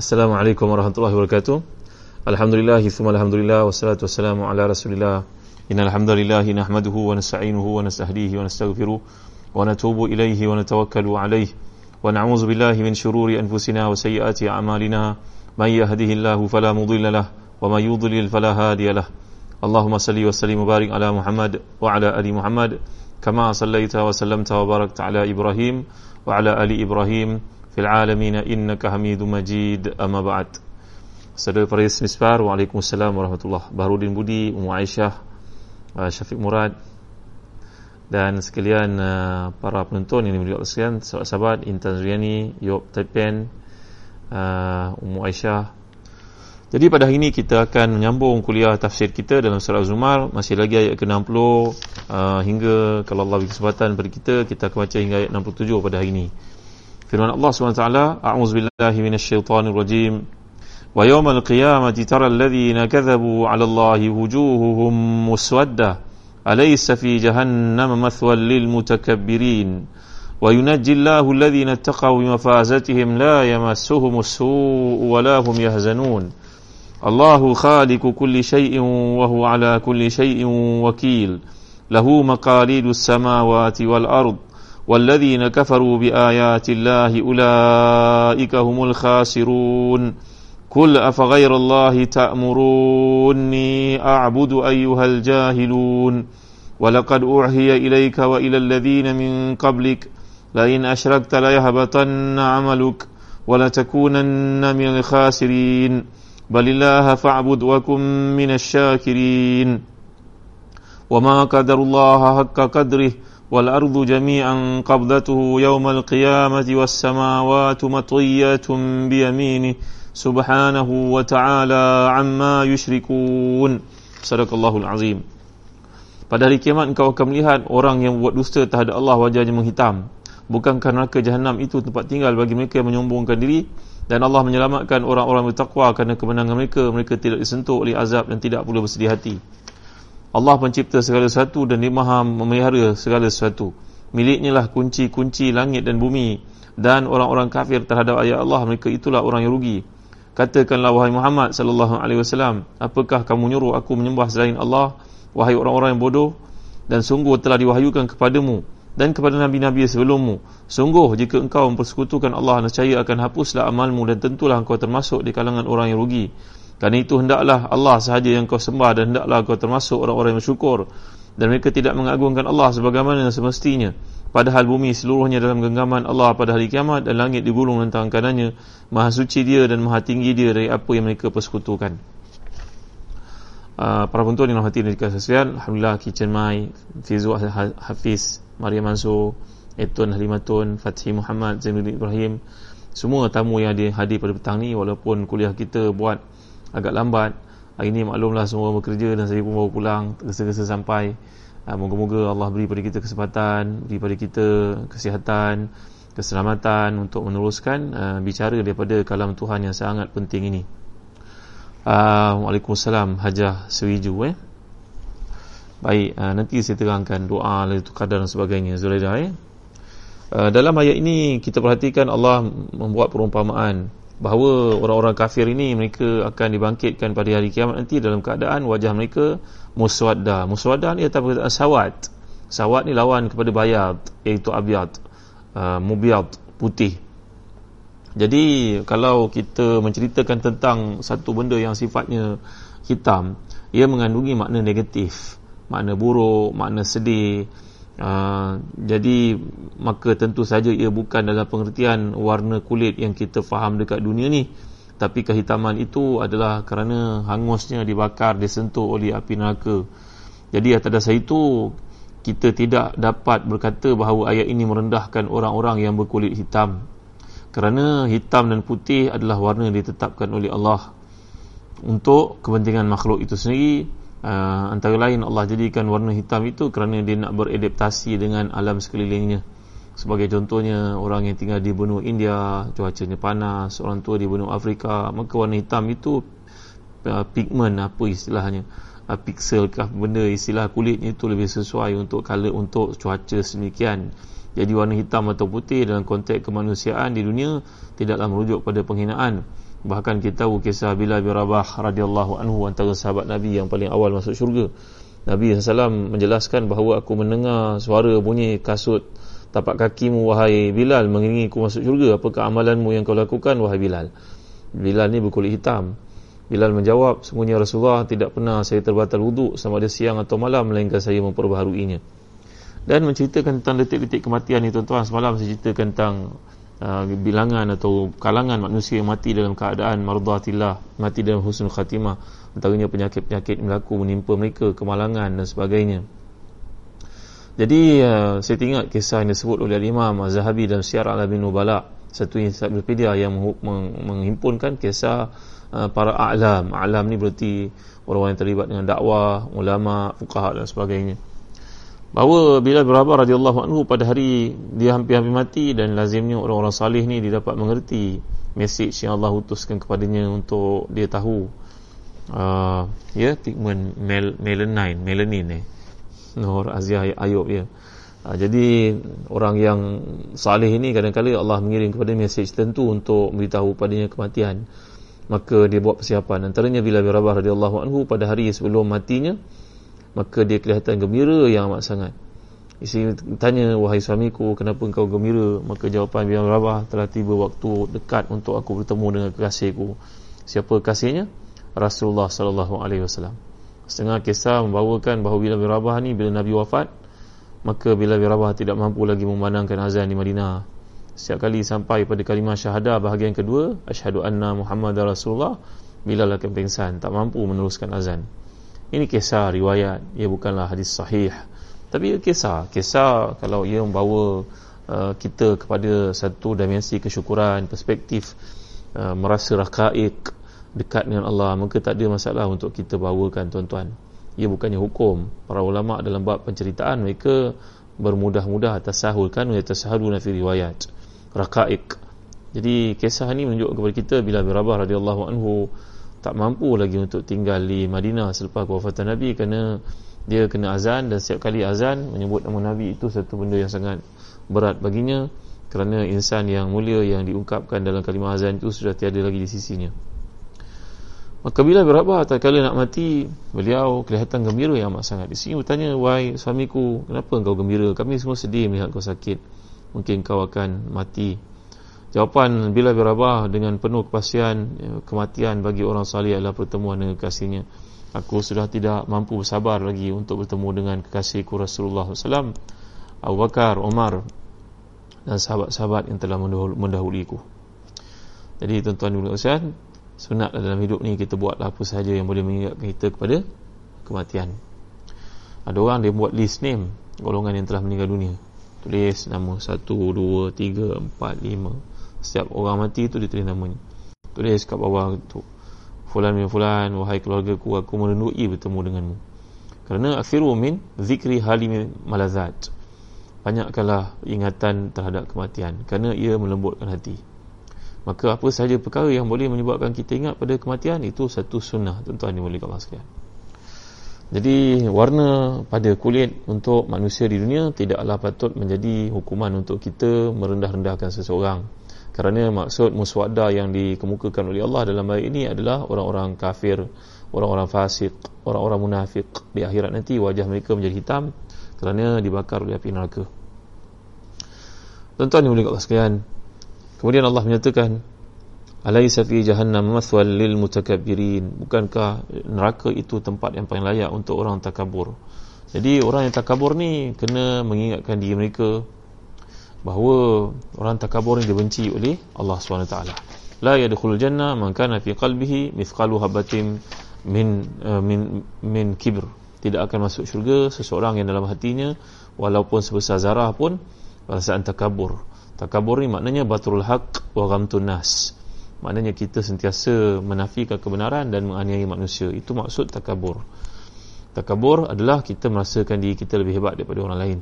Assalamualaikum warahmatullahi wabarakatuh. Alhamdulillah, thumma alhamdulillah, wassalatu wassalamu ala rasulillah. Innal hamdalillah nahmaduhu wa nasta'inuhu wa nastahdihi wa nastaghfiruh wa natubu ilayhi wa natawakkalu alayhi wa na'udzu billahi min shururi anfusina wa sayyiati a'malina. Man yahdihillahu fala mudilla lahu wa man yudlil fala hadiya lahu. Allahumma salli wa sallim wa barik ala Muhammad wa ala ali Muhammad kama sallaita wa sallamta wa barakta ala Ibrahim wa ala ali Ibrahim fil alamin innaka hamidum majid. Amma ba'd. Saudara para misbar waalaikumsalam warahmatullahi Bahrudin Budi Ummu Aisyah uh, Syafiq Murad dan sekalian uh, para penonton yang dimuliakan sekalian sahabat-sahabat Intan Zuriani Yop Taipen uh, Ummu Aisyah. Jadi pada hari ini kita akan menyambung kuliah tafsir kita dalam surah Zumar masih lagi ayat ke-60 uh, hingga kalau Allah beri kesempatan pada kita kita akan baca hingga ayat 67 pada hari ini Firman Allah subhanahu wa ta'ala, A'uz billahi minash-shaytanir rajim. Wa yawmal qiyamati taral ladhina kadhabu 'ala Allahi wujuhuhum muswadda. Alaysa fi jahannama mathwal lil mutakabbirin. وينجي الله الذين اتقوا بمفازتهم لا يمسهم السوء ولا هم يهزنون الله خالق كل شيء وهو على كل شيء وكيل له مقاليد السماوات والارض والذين كفروا بآيات الله أولئك هم الخاسرون. قل أفغير الله تأمروني أعبد أيها الجاهلون. ولقد أوحي إليك وإلى الذين من قبلك. لئن أشركت ليهبطن عملك ولتكونن من الخاسرين. بل الله فاعبد وكن من الشاكرين. وما قدر الله حق قدره والأرض جميعا قبضته يوم القيامة والسماوات مطويات بيمينه سبحانه وتعالى عما يشركون صدق الله العظيم Pada hari kiamat engkau akan melihat orang yang buat dusta terhadap Allah wajahnya menghitam. Bukankah neraka jahanam itu tempat tinggal bagi mereka yang menyombongkan diri dan Allah menyelamatkan orang-orang bertakwa kerana kemenangan mereka mereka tidak disentuh oleh azab dan tidak pula bersedih hati. Allah pencipta segala sesuatu dan dia maha memelihara segala sesuatu. Miliknya lah kunci-kunci langit dan bumi. Dan orang-orang kafir terhadap ayat Allah, mereka itulah orang yang rugi. Katakanlah wahai Muhammad sallallahu alaihi wasallam, apakah kamu nyuruh aku menyembah selain Allah, wahai orang-orang yang bodoh? Dan sungguh telah diwahyukan kepadamu dan kepada nabi-nabi sebelummu. Sungguh jika engkau mempersekutukan Allah, nescaya akan hapuslah amalmu dan tentulah engkau termasuk di kalangan orang yang rugi. Kerana itu hendaklah Allah sahaja yang kau sembah dan hendaklah kau termasuk orang-orang yang bersyukur. Dan mereka tidak mengagungkan Allah sebagaimana semestinya. Padahal bumi seluruhnya dalam genggaman Allah pada hari kiamat dan langit digulung tentang kanannya. Maha suci dia dan maha tinggi dia dari apa yang mereka persekutukan. Uh, para penonton yang hati dan dikasih sekalian, Alhamdulillah Kitchen Mai, Fizu Hafiz, Maria Mansur, Etun Halimatun, Fatih Muhammad, Zainuddin Ibrahim, semua tamu yang hadir pada petang ni walaupun kuliah kita buat agak lambat. Hari ini maklumlah semua bekerja dan saya pun baru pulang tergesa-gesa sampai. Uh, moga-moga Allah beri pada kita kesempatan beri pada kita kesihatan keselamatan untuk meneruskan uh, bicara daripada kalam Tuhan yang sangat penting ini. Uh, Waalaikumsalam Hajah Swiju eh. Baik uh, nanti saya terangkan doa lalu kadar dan sebagainya Zulaida eh. Uh, dalam ayat ini kita perhatikan Allah membuat perumpamaan bahawa orang-orang kafir ini mereka akan dibangkitkan pada hari kiamat nanti dalam keadaan wajah mereka muswadda muswadda ni atau perkataan sawat. Sawat ni lawan kepada bayad iaitu abyad uh, mubyad putih. Jadi kalau kita menceritakan tentang satu benda yang sifatnya hitam ia mengandungi makna negatif. Makna buruk makna sedih Uh, jadi maka tentu saja ia bukan dalam pengertian warna kulit yang kita faham dekat dunia ni tapi kehitaman itu adalah kerana hangusnya dibakar disentuh oleh api neraka. Jadi atas dasar itu kita tidak dapat berkata bahawa ayat ini merendahkan orang-orang yang berkulit hitam. Kerana hitam dan putih adalah warna yang ditetapkan oleh Allah. Untuk kepentingan makhluk itu sendiri uh, antara lain Allah jadikan warna hitam itu kerana dia nak beradaptasi dengan alam sekelilingnya. Sebagai contohnya orang yang tinggal di benua India cuacanya panas orang tua di benua Afrika maka warna hitam itu uh, pigment apa istilahnya? Uh, pixel kah benda istilah kulitnya itu lebih sesuai untuk color untuk cuaca sedemikian jadi warna hitam atau putih dalam konteks kemanusiaan di dunia tidaklah merujuk pada penghinaan bahkan kita tahu kisah Bilal bin Rabah radhiyallahu anhu antara sahabat Nabi yang paling awal masuk syurga. Nabi SAW menjelaskan bahawa aku mendengar suara bunyi kasut tapak kakimu wahai Bilal mengiringi aku masuk syurga. Apakah amalanmu yang kau lakukan wahai Bilal? Bilal ni berkulit hitam. Bilal menjawab sungguhnya Rasulullah tidak pernah saya terbatal wuduk sama ada siang atau malam melainkan saya memperbaharuinya. Dan menceritakan tentang detik-detik kematian ni tuan-tuan semalam saya ceritakan tentang Uh, bilangan atau kalangan manusia yang mati dalam keadaan mardatillah mati dalam husnul khatimah antaranya penyakit-penyakit berlaku menimpa mereka kemalangan dan sebagainya. Jadi uh, saya tengok kisah yang disebut oleh Imam Az-Zahabi dalam Syiar Al-Abin Nubala satu ensiklopedia yang menghimpunkan kisah uh, para a'lam. A'lam ni berarti orang-orang yang terlibat dengan dakwah ulama, fuqaha dan sebagainya bahawa bila berabah radhiyallahu anhu pada hari dia hampir-hampir mati dan lazimnya orang-orang salih ni dia dapat mengerti mesej yang Allah utuskan kepadanya untuk dia tahu uh, ya pigment mel melanin melanin eh. Nur Azia Ayub ya. Uh, jadi orang yang salih ini kadang-kadang Allah mengirim kepada mesej tertentu untuk beritahu padanya kematian. Maka dia buat persiapan. Antaranya bila berabah radhiyallahu anhu pada hari sebelum matinya maka dia kelihatan gembira yang amat sangat. Isteri tanya wahai suamiku kenapa engkau gembira? Maka jawapan Bian Rabah telah tiba waktu dekat untuk aku bertemu dengan kekasihku. Siapa kasihnya Rasulullah sallallahu alaihi wasallam. Setengah kisah membawakan bahawa bila Bian Rabah ni bila Nabi wafat maka bila Bian Rabah tidak mampu lagi memandangkan azan di Madinah. Setiap kali sampai pada kalimah syahadah bahagian kedua asyhadu anna muhammadar rasulullah bila akan pingsan tak mampu meneruskan azan ini kisah riwayat, ia bukanlah hadis sahih. Tapi ia kisah, kisah kalau ia membawa uh, kita kepada satu dimensi kesyukuran, perspektif uh, merasa rakaik dekat dengan Allah, maka tak ada masalah untuk kita bawakan tuan-tuan. Ia bukannya hukum. Para ulama dalam bab penceritaan mereka bermudah-mudah atas sahulkan wa tasahuluna fi riwayat. Rakaik. Jadi kisah ini menunjukkan kepada kita bila Birabah radhiyallahu anhu tak mampu lagi untuk tinggal di Madinah selepas kewafatan Nabi kerana dia kena azan dan setiap kali azan menyebut nama Nabi itu satu benda yang sangat berat baginya kerana insan yang mulia yang diungkapkan dalam kalimah azan itu sudah tiada lagi di sisinya. Maka bila berapa tak kala nak mati beliau kelihatan gembira yang amat sangat. Di sini bertanya wahai suamiku kenapa engkau gembira? Kami semua sedih melihat kau sakit. Mungkin kau akan mati Jawapan bila berabah dengan penuh kepastian ya, kematian bagi orang salih adalah pertemuan dengan kekasihnya. Aku sudah tidak mampu bersabar lagi untuk bertemu dengan kekasihku Rasulullah SAW, Abu Bakar, Umar dan sahabat-sahabat yang telah mendahuluiku. Jadi tuan-tuan dan puan sunat dalam hidup ni kita buatlah apa sahaja yang boleh mengingatkan kita kepada kematian. Ada orang dia buat list name golongan yang telah meninggal dunia. Tulis nama 1 2 3 4 5 setiap orang mati itu ditulis namanya. Tulis kat bawah tu fulan bin fulan wahai keluarga ku aku merindui bertemu denganmu. Kerana akhiru min zikri halim malazat. Banyakkanlah ingatan terhadap kematian kerana ia melembutkan hati. Maka apa sahaja perkara yang boleh menyebabkan kita ingat pada kematian itu satu sunnah tuan-tuan yang boleh Allah sekalian. Jadi warna pada kulit untuk manusia di dunia tidaklah patut menjadi hukuman untuk kita merendah-rendahkan seseorang kerana maksud muswadda yang dikemukakan oleh Allah dalam ayat ini adalah orang-orang kafir orang-orang fasik orang-orang munafik di akhirat nanti wajah mereka menjadi hitam kerana dibakar oleh api neraka. Tuan-tuan yang boleh Allah sekalian kemudian Allah menyatakan alaysa fi jahannam mathwal lil mutakabbirin. Bukankah neraka itu tempat yang paling layak untuk orang takabur jadi orang yang takabur ni kena mengingatkan diri mereka bahawa orang takabur ini dibenci oleh Allah SWT la yadkhulul jannah man kana fi qalbihi mithqalu habatin min uh, min min kibr. Tidak akan masuk syurga seseorang yang dalam hatinya walaupun sebesar zarah pun perasaan takabur. Takabur ni maknanya batrul haq wa ghamtun nas. Maknanya kita sentiasa menafikan kebenaran dan menganiaya manusia. Itu maksud takabur. Takabur adalah kita merasakan diri kita lebih hebat daripada orang lain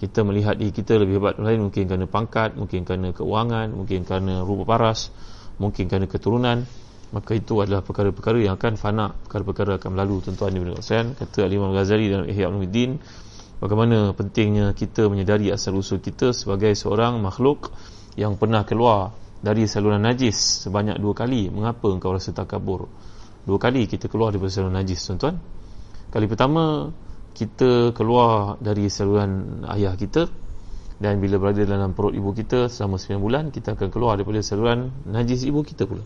kita melihat diri kita lebih hebat lain mungkin kerana pangkat, mungkin kerana keuangan, mungkin kerana rupa paras, mungkin kerana keturunan. Maka itu adalah perkara-perkara yang akan fana perkara-perkara akan berlalu. Tuan-tuan Malaysia kata Al-Imam Ghazali dalam Ihya Ulumuddin bagaimana pentingnya kita menyedari asal usul kita sebagai seorang makhluk yang pernah keluar dari saluran najis sebanyak dua kali. Mengapa engkau rasa takabur? Dua kali kita keluar daripada saluran najis tuan-tuan. Kali pertama kita keluar dari saluran ayah kita dan bila berada dalam perut ibu kita selama 9 bulan kita akan keluar daripada saluran najis ibu kita pula.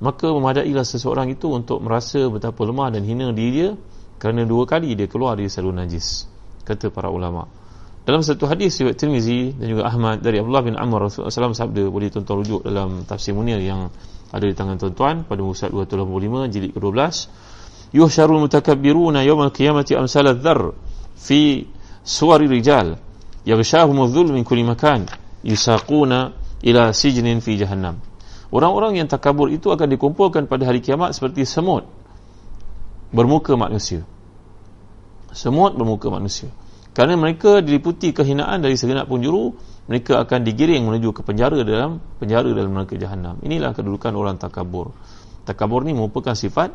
Maka memadailah seseorang itu untuk merasa betapa lemah dan hina diri dia kerana dua kali dia keluar dari saluran najis kata para ulama. Dalam satu hadis riwayat Tirmizi dan juga Ahmad dari Abdullah bin Amr Rasulullah SAW sabda boleh tuan-tuan rujuk dalam tafsir Munir yang ada di tangan tuan-tuan pada muka 285 jilid ke-12 yawmal qiyamati amsal adh-dharr fi suwari rijal yaghshahum adh-dhul min kulli makan yusaquna ila sijnin fi jahannam orang-orang yang takabur itu akan dikumpulkan pada hari kiamat seperti semut bermuka manusia. Semut bermuka manusia. Kerana mereka diliputi kehinaan dari segenap penjuru mereka akan digiring menuju ke penjara dalam penjara dalam neraka jahanam inilah kedudukan orang takabur. Takabur ni merupakan sifat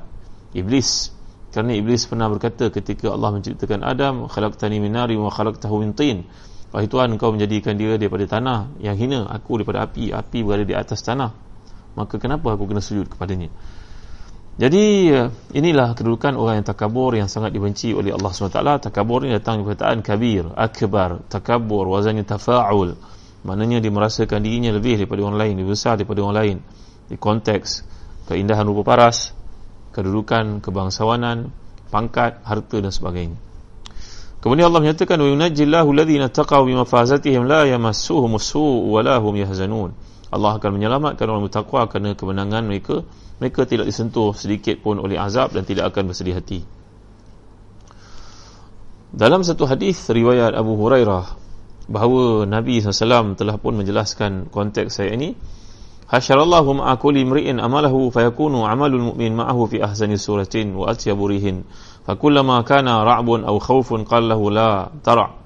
iblis. Kerana iblis pernah berkata ketika Allah menciptakan Adam khalaqtani min nari wa khalaqtahu min tin. Wahai Tuhan engkau menjadikan dia daripada tanah yang hina aku daripada api api berada di atas tanah. Maka kenapa aku kena sujud kepadanya? Jadi inilah kedudukan orang yang takabur yang sangat dibenci oleh Allah SWT takabur ini datang dari perkataan kabir akbar takabur wazannya tafa'ul. Maknanya dia merasakan dirinya lebih daripada orang lain lebih besar daripada orang lain. Di konteks keindahan rupa paras kedudukan kebangsawanan pangkat harta dan sebagainya. Kemudian Allah menyatakan wa yunajjillahu alladhina taqaw bimafazatihim la yamassuhum as-su' wa la hum yahzanun. Allah akan menyelamatkan orang bertakwa kerana kemenangan mereka. Mereka tidak disentuh sedikit pun oleh azab dan tidak akan bersedih hati. Dalam satu hadis riwayat Abu Hurairah bahawa Nabi SAW telah pun menjelaskan konteks saya ini Hasyarallahu ma'akuli mri'in amalahu fayakunu amalul mu'min ma'ahu fi ahzani suratin wa atyaburihin. Fakullama kana ra'bun aw khawfun qallahu la tara'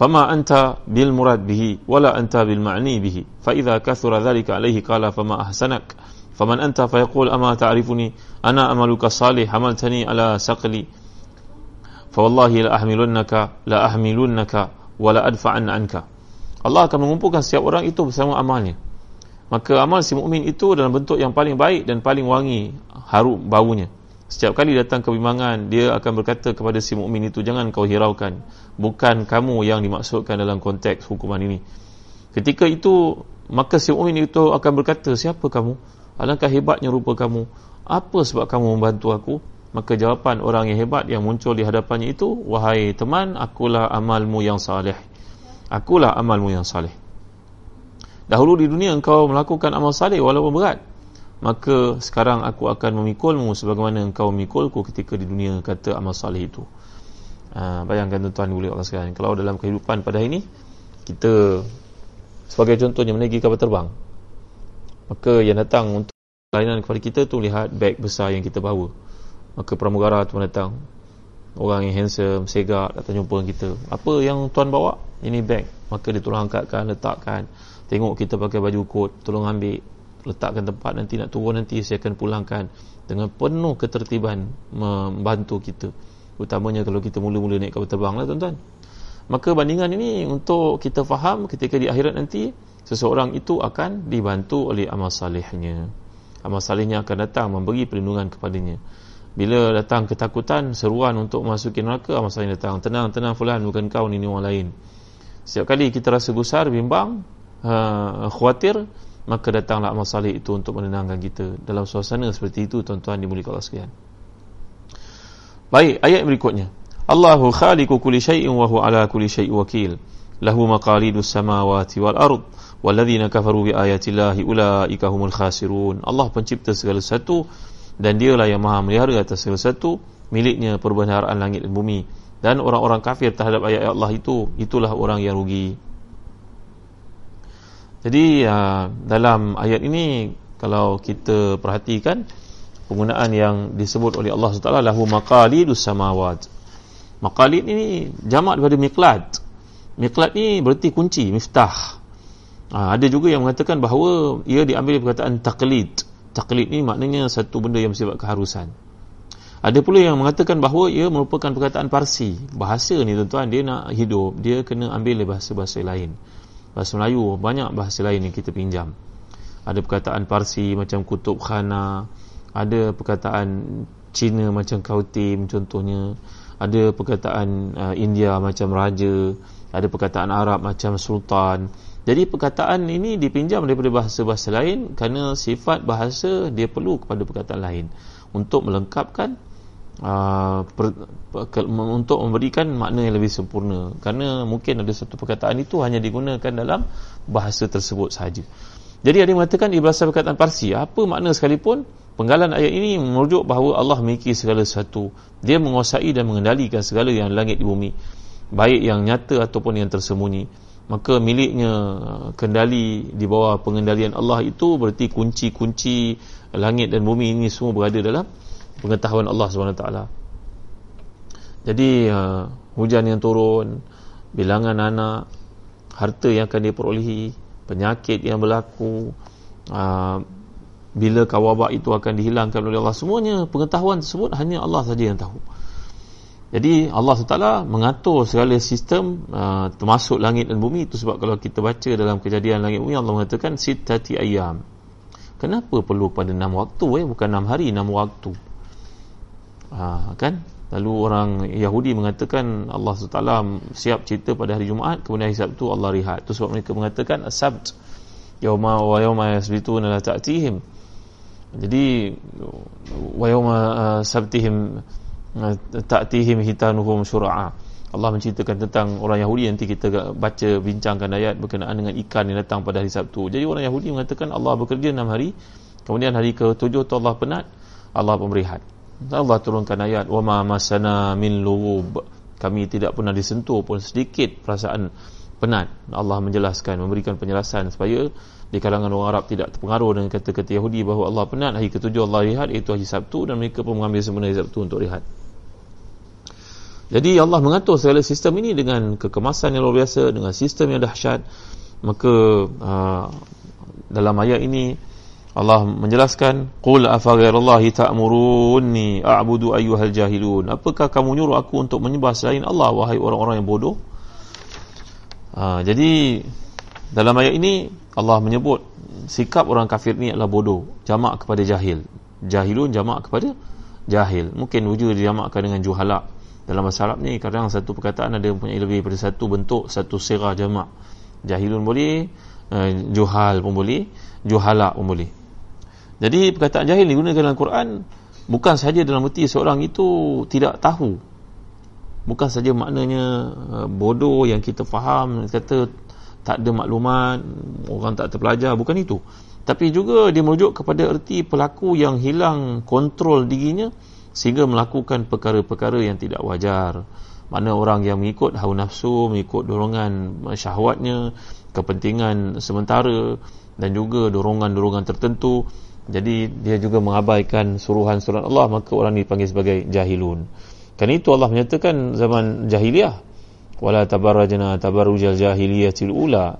فما أنت بالمراد به ولا أنت بالمعني به فإذا كثر ذلك عليه قال فما أحسنك فمن أنت فيقول أما تعرفني أنا أملك صالح حملتني على سقلي فوالله لا أحملنك لا أحملنك ولا أدفع عنك Allah akan mengumpulkan setiap orang itu bersama amalnya. Maka amal si mukmin itu dalam bentuk yang paling baik dan paling wangi harum baunya. Setiap kali datang kebimbangan, dia akan berkata kepada si mukmin itu, jangan kau hiraukan. Bukan kamu yang dimaksudkan dalam konteks hukuman ini. Ketika itu, maka si mukmin itu akan berkata, siapa kamu? Alangkah hebatnya rupa kamu. Apa sebab kamu membantu aku? Maka jawapan orang yang hebat yang muncul di hadapannya itu, wahai teman, akulah amalmu yang salih. Akulah amalmu yang salih. Dahulu di dunia engkau melakukan amal salih walaupun berat. Maka sekarang aku akan memikulmu sebagaimana engkau memikulku ketika di dunia kata amal salih itu. Ha, bayangkan tuan-tuan boleh Allah sekalian kalau dalam kehidupan pada hari ini kita sebagai contohnya menaiki kapal terbang maka yang datang untuk layanan kepada kita tu lihat beg besar yang kita bawa. Maka pramugara tu datang orang yang handsome, segak datang jumpa kita. Apa yang tuan bawa? ini beg. Maka dia tolong angkatkan, letakkan. Tengok kita pakai baju kot tolong ambil. Letakkan tempat nanti nak turun nanti saya akan pulangkan. Dengan penuh ketertiban membantu kita. Utamanya kalau kita mula-mula naik kapal terbang lah tuan-tuan. Maka bandingan ini untuk kita faham ketika di akhirat nanti seseorang itu akan dibantu oleh amal salihnya. Amal salihnya akan datang memberi perlindungan kepadanya bila datang ketakutan seruan untuk masukin neraka amal salih datang tenang tenang fulan bukan kau ni, ni orang lain. Setiap kali kita rasa gusar bimbang uh, khawatir maka datanglah amal salih itu untuk menenangkan kita. Dalam suasana seperti itu tuan-tuan dimuliakan Allah sekalian. Baik ayat berikutnya. Allahu khaliqu kulli syai'in wa huwa ala kulli syai'in wakil. Lahu maqalidus samawati wal ard walladzina kafaru bi ayati llahi ulaika humul khasirun. Allah pencipta segala sesuatu dan dialah yang maha melihara atas segala sesuatu miliknya perbendaharaan langit dan bumi dan orang-orang kafir terhadap ayat Allah itu itulah orang yang rugi jadi uh, dalam ayat ini kalau kita perhatikan penggunaan yang disebut oleh Allah SWT lahu maqalidus samawat. Maqalid ini jamak daripada miqlad. Miqlad ni berarti kunci, miftah. Uh, ada juga yang mengatakan bahawa ia diambil perkataan taqlid. Taqlid ni maknanya satu benda yang bersifat keharusan. Ada pula yang mengatakan bahawa ia merupakan perkataan Parsi. Bahasa ni tuan-tuan dia nak hidup, dia kena ambil bahasa-bahasa lain bahasa Melayu banyak bahasa lain yang kita pinjam ada perkataan Parsi macam kutub khana ada perkataan Cina macam kautim contohnya ada perkataan uh, India macam raja ada perkataan Arab macam sultan jadi perkataan ini dipinjam daripada bahasa-bahasa lain kerana sifat bahasa dia perlu kepada perkataan lain. Untuk melengkapkan uh, per, per, untuk memberikan makna yang lebih sempurna. Kerana mungkin ada satu perkataan itu hanya digunakan dalam bahasa tersebut sahaja. Jadi ada yang mengatakan ia berasal perkataan Parsi apa makna sekalipun penggalan ayat ini merujuk bahawa Allah memiliki segala sesuatu. Dia menguasai dan mengendalikan segala yang langit di bumi baik yang nyata ataupun yang tersembunyi maka miliknya uh, kendali di bawah pengendalian Allah itu berarti kunci-kunci langit dan bumi ini semua berada dalam pengetahuan Allah SWT jadi uh, hujan yang turun bilangan anak harta yang akan diperolehi penyakit yang berlaku uh, bila kawabak itu akan dihilangkan oleh Allah semuanya pengetahuan tersebut hanya Allah saja yang tahu jadi Allah SWT mengatur segala sistem uh, termasuk langit dan bumi itu sebab kalau kita baca dalam kejadian langit bumi Allah mengatakan sitati ayam. Kenapa perlu pada enam waktu eh bukan enam hari enam waktu. Ha, kan? Lalu orang Yahudi mengatakan Allah SWT siap cerita pada hari Jumaat kemudian hari Sabtu Allah rehat. Itu sebab mereka mengatakan sabt yauma wa yauma yasbituna la ta'tihim. Jadi wa yauma uh, sabtihim ta'tihim hitanuhum syura'a Allah menceritakan tentang orang Yahudi nanti kita baca bincangkan ayat berkenaan dengan ikan yang datang pada hari Sabtu. Jadi orang Yahudi mengatakan Allah bekerja 6 hari kemudian hari ke-7 tu Allah penat Allah pemberihat Allah turunkan ayat wa ma masana min lughub. Kami tidak pernah disentuh pun sedikit perasaan penat. Allah menjelaskan memberikan penjelasan supaya di kalangan orang Arab tidak terpengaruh dengan kata-kata Yahudi bahawa Allah penat hari ketujuh Allah rehat iaitu hari Sabtu dan mereka pun mengambil sebenarnya hari Sabtu untuk rehat jadi Allah mengatur segala sistem ini dengan kekemasan yang luar biasa dengan sistem yang dahsyat. Maka uh, dalam ayat ini Allah menjelaskan qul afa ghairallahi ta'muruni a'budu ayyuhal jahilun. Apakah kamu nyuruh aku untuk menyembah selain Allah wahai orang-orang yang bodoh? Uh, jadi dalam ayat ini Allah menyebut sikap orang kafir ni adalah bodoh jamak kepada jahil. Jahilun jamak kepada jahil. Mungkin wujud dijamakkan dengan juhala dalam bahasa Arab ni kadang satu perkataan ada punya lebih daripada satu bentuk satu sirah jamak. Jahilun boleh uh, juhal pun boleh juhala pun boleh. Jadi perkataan jahil digunakan dalam Quran bukan saja dalam erti seorang itu tidak tahu. Bukan saja maknanya uh, bodoh yang kita faham kata tak ada maklumat orang tak terpelajar bukan itu. Tapi juga dia merujuk kepada erti pelaku yang hilang kontrol dirinya sehingga melakukan perkara-perkara yang tidak wajar. Mana orang yang mengikut hawa nafsu mengikut dorongan syahwatnya kepentingan sementara dan juga dorongan-dorongan tertentu. Jadi dia juga mengabaikan suruhan-suruhan Allah maka orang ini dipanggil sebagai jahilun. Kerana itu Allah menyatakan zaman jahiliah wala tabarrajna tabarrujal jahiliyatil ula.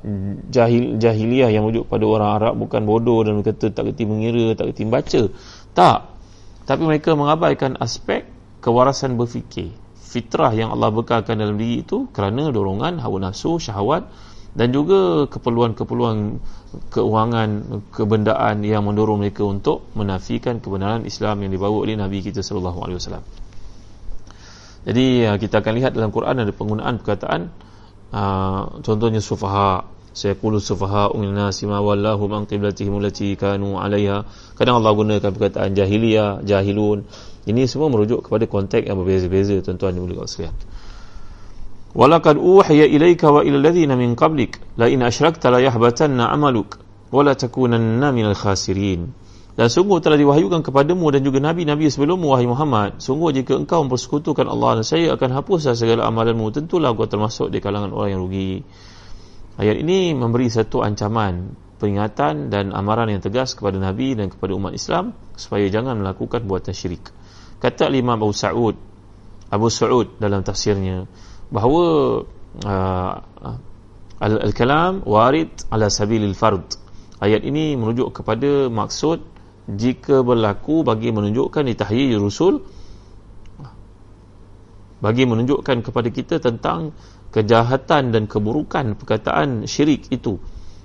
Jahil jahiliah yang merujuk pada orang Arab bukan bodoh dan kata tak kerti mengira tak kerti membaca tak tapi mereka mengabaikan aspek kewarasan berfikir fitrah yang Allah bekalkan dalam diri itu kerana dorongan hawa nafsu syahwat dan juga keperluan-keperluan keuangan kebendaan yang mendorong mereka untuk menafikan kebenaran Islam yang dibawa oleh Nabi kita sallallahu alaihi wasallam. Jadi uh, kita akan lihat dalam Quran ada penggunaan perkataan uh, contohnya sufaha sayaqulu sufaha min nasi ma wallahu man qiblatihim allati kanu 'alayha kadang Allah gunakan perkataan jahiliyah jahilun. Ini semua merujuk kepada konteks yang berbeza-beza tuan-tuan dan puan sekalian. Walaqad uhiya ilayka wa ila alladhina min qablik la in asyrakta la yahbatanna 'amaluk wa la takunanna minal khasirin. Dan sungguh telah diwahyukan kepadamu dan juga nabi-nabi sebelummu wahai Muhammad. Sungguh jika engkau mempersekutukan Allah dan saya akan hapuslah segala amalanmu tentulah kau termasuk di kalangan orang yang rugi Ayat ini memberi satu ancaman, peringatan dan amaran yang tegas kepada Nabi dan kepada umat Islam supaya jangan melakukan buatan syirik. Kata Imam Abu Sa'ud, Abu Sa'ud dalam tafsirnya bahawa uh, al-kalam warid ala sabilil fard. Ayat ini merujuk kepada maksud jika berlaku bagi menunjukkan di tahyij Rasul bagi menunjukkan kepada kita tentang kejahatan dan keburukan perkataan syirik itu.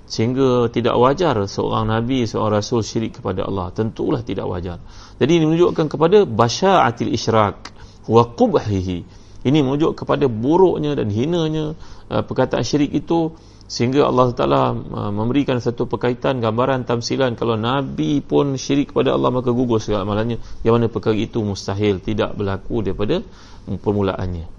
Sehingga tidak wajar seorang nabi seorang rasul syirik kepada Allah. Tentulah tidak wajar. Jadi ini menunjukkan kepada basya'atil isyrak wa qubhihi. Ini menunjuk kepada buruknya dan hinanya uh, perkataan syirik itu. Sehingga Allah Taala uh, memberikan satu perkaitan gambaran tamsilan. Kalau nabi pun syirik kepada Allah maka gugur segala amalnya yang mana perkara itu mustahil tidak berlaku daripada permulaannya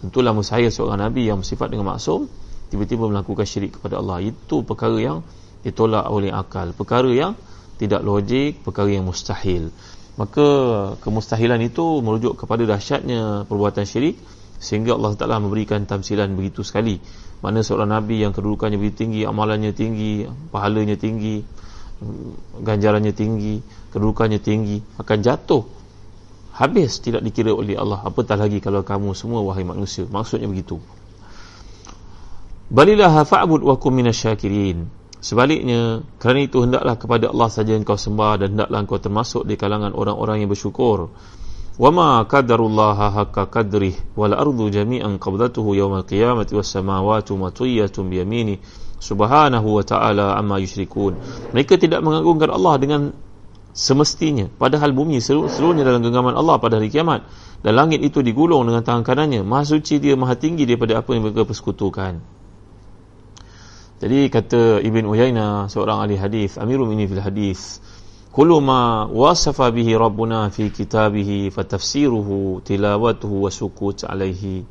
tentulah mustahil seorang nabi yang bersifat dengan maksum tiba-tiba melakukan syirik kepada Allah. Itu perkara yang ditolak oleh akal. Perkara yang tidak logik perkara yang mustahil. Maka kemustahilan itu merujuk kepada dahsyatnya perbuatan syirik sehingga Allah Taala memberikan tamsilan begitu sekali. Mana seorang nabi yang kedudukannya begitu tinggi amalannya tinggi pahalanya tinggi ganjarannya tinggi kedudukannya tinggi akan jatuh habis tidak dikira oleh Allah apatah lagi kalau kamu semua wahai manusia? Maksudnya begitu. Balilah fa'bud wa kum minasyakirin. Sebaliknya kerana itu hendaklah kepada Allah saja engkau sembah dan hendaklah engkau termasuk di kalangan orang-orang yang bersyukur. Wama qadarullaha haqqa qadrih wal ardu jami'an qabdatuhu yawmal qiyamati was samawati matwiyatun bi yamini subhanahu wa ta'ala amma yushrikun. Mereka tidak mengagungkan Allah dengan semestinya. Padahal bumi seluruh, seluruhnya dalam genggaman Allah pada hari kiamat. Dan langit itu digulung dengan tangan kanannya. Maha suci dia maha tinggi daripada apa yang mereka persekutukan. Jadi kata Ibn Uyayna seorang ahli hadis Amirul Mukminin fil hadis kullu ma wasafa bihi rabbuna fi kitabih fa tafsiruhu tilawatuhu wa sukut alaihi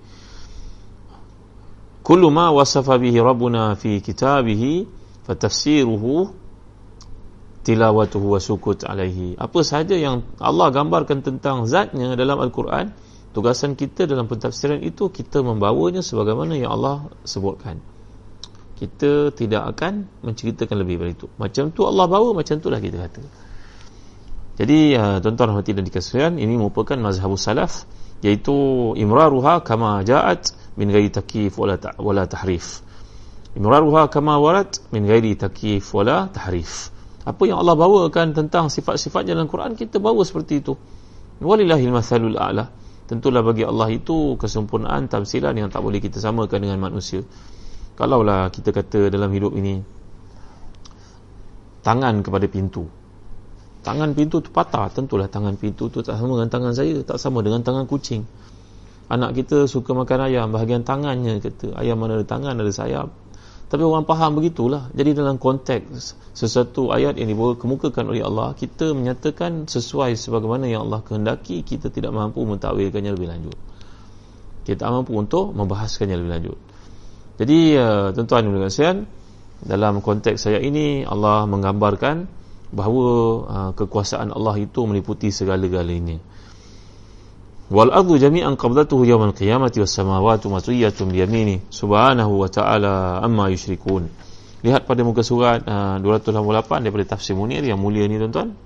kullu ma wasafa bihi rabbuna fi kitabih fa tafsiruhu tilawatuhu wa sukut alaihi apa sahaja yang Allah gambarkan tentang zatnya dalam Al-Quran tugasan kita dalam pentafsiran itu kita membawanya sebagaimana yang Allah sebutkan kita tidak akan menceritakan lebih dari itu macam tu Allah bawa macam itulah kita kata jadi uh, tuan-tuan hati dan dikasihan ini merupakan mazhab salaf iaitu imraruha kama ja'at min ghairi takif wala ta wala tahrif. Imraruha kama warat min ghairi takif wala tahrif. Apa yang Allah bawakan tentang sifat-sifatnya dalam Quran kita bawa seperti itu. Walillahil mathalul a'la. Tentulah bagi Allah itu kesempurnaan tamsilan yang tak boleh kita samakan dengan manusia. Kalaulah kita kata dalam hidup ini tangan kepada pintu tangan pintu tu patah tentulah tangan pintu tu tak sama dengan tangan saya tak sama dengan tangan kucing anak kita suka makan ayam bahagian tangannya kata ayam mana ada tangan ada sayap tapi orang faham begitulah. Jadi dalam konteks sesuatu ayat yang dikemukakan oleh Allah kita menyatakan sesuai sebagaimana yang Allah kehendaki kita tidak mampu mentakwilkannya lebih lanjut. Kita tak mampu untuk membahaskannya lebih lanjut. Jadi uh, tuan-tuan dan puan dalam konteks saya ini Allah menggambarkan bahawa uh, kekuasaan Allah itu meliputi segala-galanya wal ardu jami'an qabdatuhu yawm al-qiyamati was samawati matwiyatun bi yamini subhanahu wa ta'ala amma yushrikun. Lihat pada muka surat uh, 288 daripada tafsir munir yang mulia ni tuan-tuan.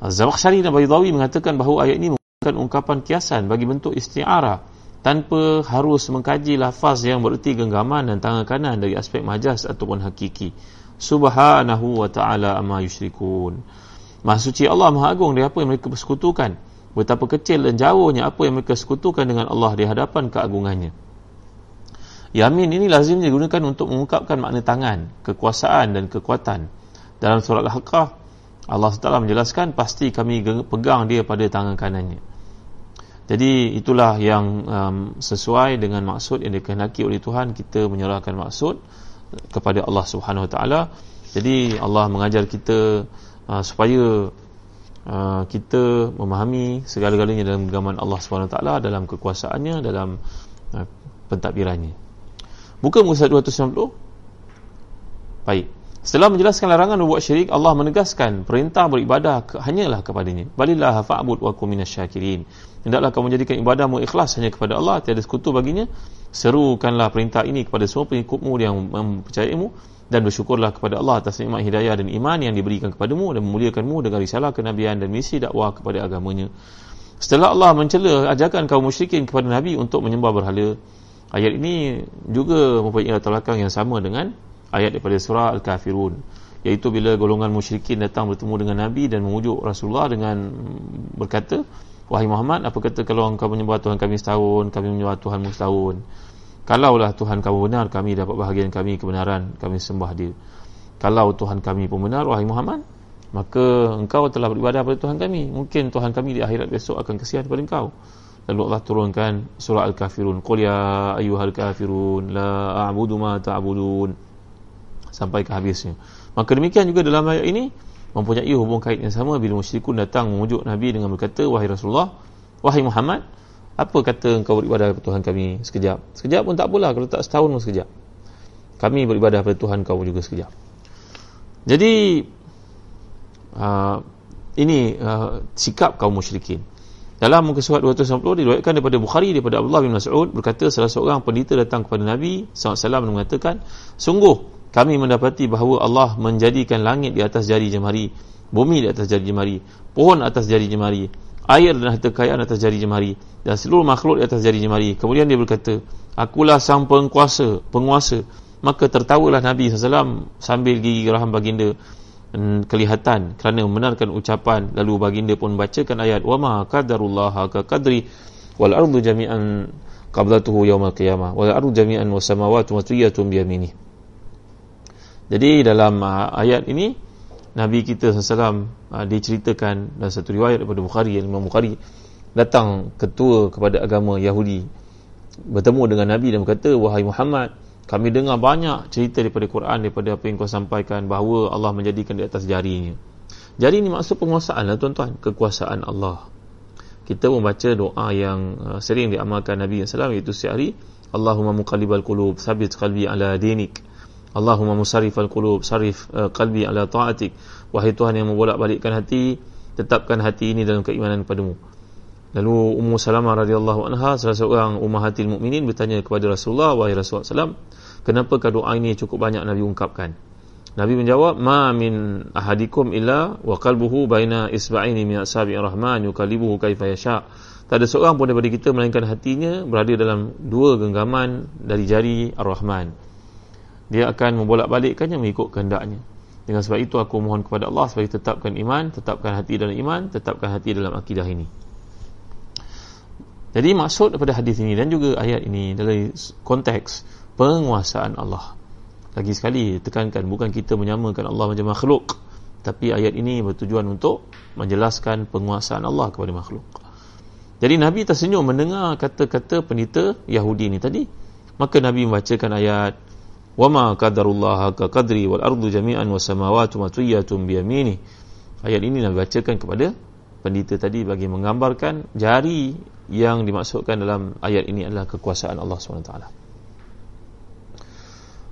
Az-Zamakhsyari dan Baydawi mengatakan bahawa ayat ini merupakan ungkapan kiasan bagi bentuk isti'arah tanpa harus mengkaji lafaz yang bererti genggaman dan tangan kanan dari aspek majaz ataupun hakiki. Subhanahu wa ta'ala amma yushrikun. Maha suci Allah Maha agung dari apa yang mereka persekutukan betapa kecil dan jauhnya apa yang mereka sekutukan dengan Allah di hadapan keagungannya Yamin ini lazim digunakan untuk mengungkapkan makna tangan, kekuasaan dan kekuatan. Dalam surat Al-Haqqah, Allah SWT menjelaskan pasti kami pegang dia pada tangan kanannya. Jadi itulah yang um, sesuai dengan maksud yang dikehendaki oleh Tuhan kita menyerahkan maksud kepada Allah Subhanahu Wa Taala. Jadi Allah mengajar kita uh, supaya uh, kita memahami segala-galanya dalam genggaman Allah Taala dalam kekuasaannya dalam uh, pentadbirannya. Buka muka 290. Baik. Setelah menjelaskan larangan membuat syirik, Allah menegaskan perintah beribadah ke, hanyalah kepadanya. Balillah fa'bud wa kum minasyakirin. Hendaklah kamu menjadikan ibadahmu ikhlas hanya kepada Allah, tiada sekutu baginya serukanlah perintah ini kepada semua pengikutmu yang mempercayaimu dan bersyukurlah kepada Allah atas nikmat hidayah dan iman yang diberikan kepadamu dan memuliakanmu dengan risalah kenabian dan misi dakwah kepada agamanya. Setelah Allah mencela ajakan kaum musyrikin kepada Nabi untuk menyembah berhala, ayat ini juga mempunyai latar belakang yang sama dengan ayat daripada surah Al-Kafirun iaitu bila golongan musyrikin datang bertemu dengan Nabi dan memujuk Rasulullah dengan berkata wahai Muhammad apa kata kalau engkau menyembah Tuhan kami setahun kami menyembah Tuhanmu setahun kalaulah Tuhan kamu benar kami dapat bahagian kami kebenaran kami sembah dia. Kalau Tuhan kami pun benar wahai Muhammad maka engkau telah beribadah pada Tuhan kami. Mungkin Tuhan kami di akhirat besok akan kesian kepada engkau. Lalu Allah turunkan surah Al-Kafirun. Qul ya ayyuhal kafirun la a'budu ma ta'budun. Sampai ke habisnya. Maka demikian juga dalam ayat ini mempunyai hubung kait yang sama. Bila musyrikun datang memujuk Nabi dengan berkata wahai Rasulullah wahai Muhammad apa kata engkau beribadah kepada Tuhan kami sekejap? Sekejap pun tak apalah kalau tak setahun pun sekejap. Kami beribadah kepada Tuhan kau juga sekejap. Jadi uh, ini uh, sikap kaum musyrikin. Dalam muka surat 290 diriwayatkan daripada Bukhari daripada Abdullah bin Mas'ud berkata salah seorang pendeta datang kepada Nabi SAW dan mengatakan sungguh kami mendapati bahawa Allah menjadikan langit di atas jari jemari bumi di atas jari jemari pohon atas jari jemari air dan harta kekayaan atas jari jemari. Dan seluruh makhluk di atas jari jemari. Kemudian dia berkata akulah sang penguasa penguasa. Maka tertawalah Nabi SAW sambil gigi geraham baginda kelihatan kerana membenarkan ucapan. Lalu baginda pun bacakan ayat wa ma qadarullah ka qadri wal ardu jami'an qablatuhu yawmal qiyamah wal ardu jami'an was samawati matwiyatun bi jadi dalam uh, ayat ini Nabi kita SAW uh, diceritakan dalam satu riwayat daripada Bukhari Imam Bukhari datang ketua kepada agama Yahudi bertemu dengan Nabi dan berkata wahai Muhammad kami dengar banyak cerita daripada Quran daripada apa yang kau sampaikan bahawa Allah menjadikan di atas jarinya. Jari ini maksud penguasaan lah tuan-tuan. Kekuasaan Allah. Kita membaca doa yang uh, sering diamalkan Nabi SAW iaitu setiap hari Allahumma muqallibal qulub sabit qalbi ala dinik. Allahumma musarrifal qulub sarif uh, qalbi ala ta'atik wahai Tuhan yang membolak-balikkan hati tetapkan hati ini dalam keimanan kepadamu. Lalu Ummu Salamah radhiyallahu anha salah seorang ummahatil mukminin bertanya kepada Rasulullah wahai Rasulullah sallam kenapa doa ini cukup banyak? Nabi ungkapkan. Nabi menjawab ma min ahadikum illa wa qalbuhu baina isba'ini min asabi'ir rahman yukallibuhu kaifa yasha. Tak ada seorang pun daripada kita melainkan hatinya berada dalam dua genggaman dari jari Ar-Rahman. Dia akan membolak-balikkannya mengikut kehendaknya dengan sebab itu aku mohon kepada Allah supaya tetapkan iman tetapkan hati dalam iman tetapkan hati dalam akidah ini jadi maksud daripada hadis ini dan juga ayat ini dalam konteks penguasaan Allah. Lagi sekali tekankan bukan kita menyamakan Allah macam makhluk tapi ayat ini bertujuan untuk menjelaskan penguasaan Allah kepada makhluk. Jadi Nabi tersenyum mendengar kata-kata pendeta Yahudi ini tadi. Maka Nabi membacakan ayat ka qadri wal ardu jami'an was samawati matwiyatun bi yamini. Ayat ini Nabi bacakan kepada pendeta tadi bagi menggambarkan jari yang dimaksudkan dalam ayat ini adalah kekuasaan Allah SWT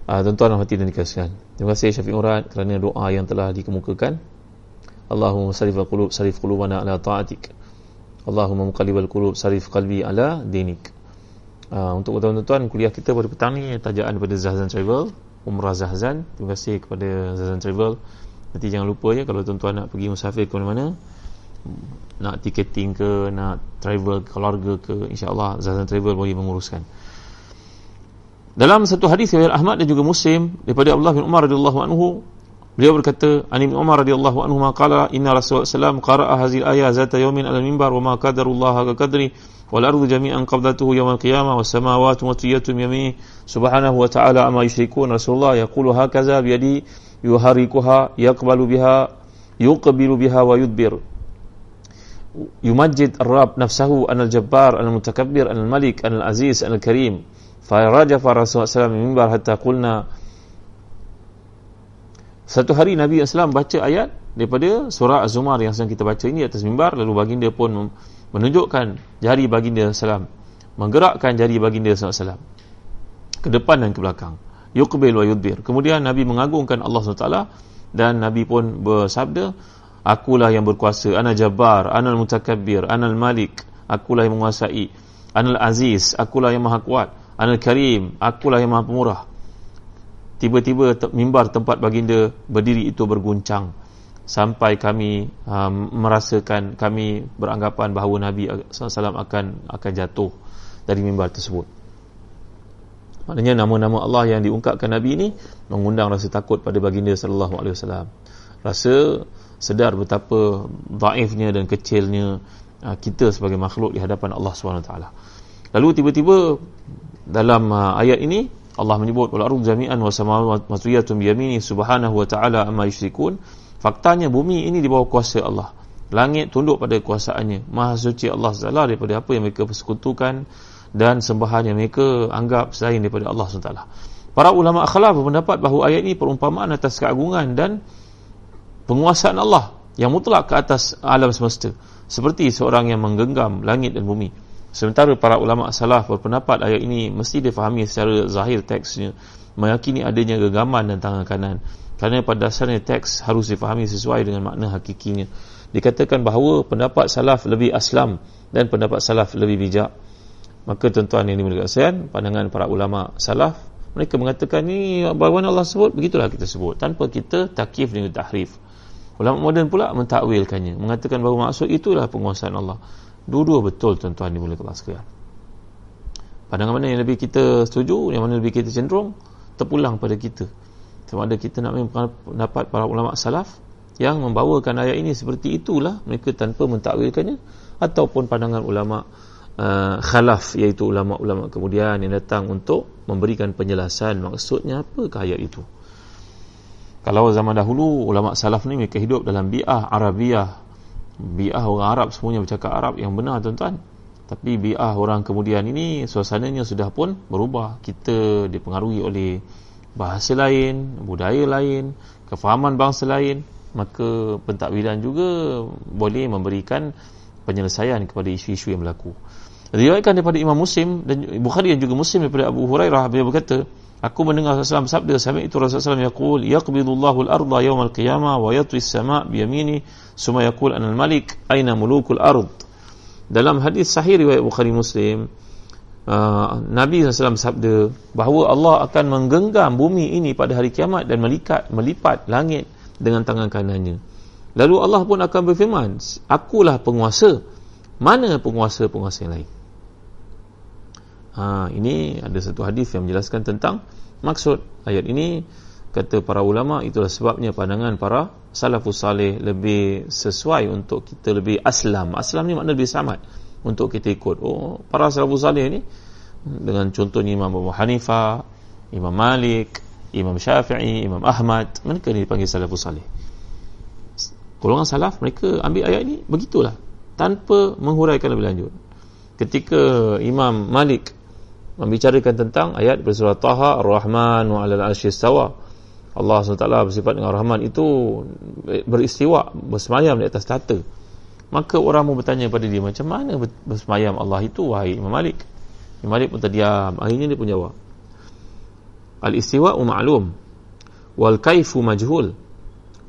uh, tuan-tuan dan hati dan dikasihkan terima kasih Syafiq Murad kerana doa yang telah dikemukakan. Allahumma sarif al-qulub sarif qulubana ala ta'atik. Allahumma muqallib al-qulub sarif qalbi ala dinik uh, untuk tuan-tuan kuliah kita pada petang ni tajaan daripada Zahzan Travel Umrah Zahzan. Terima kasih kepada Zahzan Travel. Nanti jangan lupa ya kalau tuan-tuan nak pergi musafir ke mana-mana nak ticketing ke nak travel keluarga ke insyaallah Zazan Travel boleh menguruskan. Dalam satu hadis riwayat Ahmad dan juga Muslim daripada Abdullah bin Umar radhiyallahu anhu beliau berkata Ani bin Umar radhiyallahu anhu maqala inna Rasulullah sallam qara'a hadhihi al-ayah zata yawmin ala al-minbar wa ma qadarullah ka qadri wal ardu jami'an qabdatuhu yawm al-qiyamah was samawati matwiyatun yamini subhanahu wa ta'ala amma yushrikun Rasulullah yaqulu hakaza bi yadi yuharikuha yaqbalu biha yuqbilu biha wa yudbir يمجد الرب نفسه أن الجبار أن المتكبر أن الملك أن العزيز أن الكريم فرجف الرسول صلى الله عليه وسلم منبر حتى قلنا satu hari Nabi Islam baca ayat daripada surah Az-Zumar yang sedang kita baca ini atas mimbar lalu baginda pun menunjukkan jari baginda Islam menggerakkan jari baginda Islam ke depan dan ke belakang. Yuqbil wa yudbir kemudian Nabi mengagungkan Allah SWT dan Nabi pun bersabda akulah yang berkuasa. Ana jabbar ana mutakabbir ana malik akulah yang menguasai. Ana aziz akulah yang maha kuat. Ana karim akulah yang maha pemurah. Tiba-tiba mimbar tempat baginda berdiri itu berguncang sampai kami um, merasakan kami beranggapan bahawa Nabi SAW akan akan jatuh dari mimbar tersebut. Maknanya nama-nama Allah yang diungkapkan Nabi ini mengundang rasa takut pada baginda wasallam. Rasa sedar betapa daifnya dan kecilnya uh, kita sebagai makhluk di hadapan Allah SWT lalu tiba-tiba dalam uh, ayat ini Allah menyebut wal ardu jami'an wa samawati matwiyatun bi yamini subhanahu wa ta'ala amma yusyrikun faktanya bumi ini di bawah kuasa Allah. Langit tunduk pada kuasaannya. Maha suci Allah Taala daripada apa yang mereka persekutukan dan sembahan yang mereka anggap selain daripada Allah SWT para ulama akhlak berpendapat bahawa ayat ini perumpamaan atas keagungan dan penguasaan Allah yang mutlak ke atas alam semesta seperti seorang yang menggenggam langit dan bumi. Sementara para ulama salaf berpendapat ayat ini mesti difahami secara zahir teksnya meyakini adanya genggaman dan tangan kanan kerana pada dasarnya teks harus difahami sesuai dengan makna hakikinya. Dikatakan bahawa pendapat salaf lebih aslam dan pendapat salaf lebih bijak. Maka tuan-tuan yang dimulakan pandangan para ulama salaf mereka mengatakan ni bagaimana Allah sebut? Begitulah kita sebut. Tanpa kita takif dengan tahrif. Ulama moden pula mentakwilkannya. Mengatakan bahawa maksud itulah penguasaan Allah. Dua-dua betul tuan-tuan dimulakan sekalian. Pandangan mana yang lebih kita setuju, yang mana lebih kita cenderung, terpulang pada kita. Sama ada kita nak mendapat para ulama salaf yang membawakan ayat ini seperti itulah mereka tanpa mentakwilkannya ataupun pandangan ulama uh, khalaf iaitu ulama-ulama kemudian yang datang untuk memberikan penjelasan maksudnya apakah ayat itu. Kalau zaman dahulu ulama salaf ni mereka hidup dalam bi'ah Arabiah. Bi'ah orang Arab semuanya bercakap Arab yang benar tuan-tuan. Tapi bi'ah orang kemudian ini suasananya sudah pun berubah. Kita dipengaruhi oleh bahasa lain budaya lain kefahaman bangsa lain maka pentakwilan juga boleh memberikan penyelesaian kepada isu-isu yang berlaku diriwayatkan daripada Imam Muslim dan Bukhari dan juga Muslim daripada Abu Hurairah beliau berkata Aku mendengar Rasulullah sabda sami itu Rasulullah yaqul yaqbidullahu al-ardha yawm al-qiyamah wa yatwi as-sama' bi yamini summa yaqul ana al-malik aina mulukul ard. Dalam hadis sahih riwayat Bukhari Muslim uh, Nabi SAW sabda bahawa Allah akan menggenggam bumi ini pada hari kiamat dan melikat, melipat langit dengan tangan kanannya. Lalu Allah pun akan berfirman, akulah penguasa. Mana penguasa-penguasa yang lain? Ha, ini ada satu hadis yang menjelaskan tentang maksud ayat ini kata para ulama itulah sebabnya pandangan para salafus salih lebih sesuai untuk kita lebih aslam aslam ni makna lebih selamat untuk kita ikut oh para salafus salih ni dengan contohnya Imam Abu Hanifah Imam Malik Imam Syafi'i Imam Ahmad mereka ni dipanggil salafus salih golongan salaf mereka ambil ayat ini begitulah tanpa menghuraikan lebih lanjut ketika Imam Malik membicarakan tentang ayat bersurah Taha Ar-Rahman wa 'alal 'arsy. Allah SWT bersifat dengan Rahman itu beristiwa, bersemayam di atas tahta. Maka orang mau bertanya pada dia, macam mana bersemayam Allah itu wahai Imam Malik? Imam Malik pun terdiam. Akhirnya dia pun jawab. Al-istiwa'u ma'lum wal kaifu majhul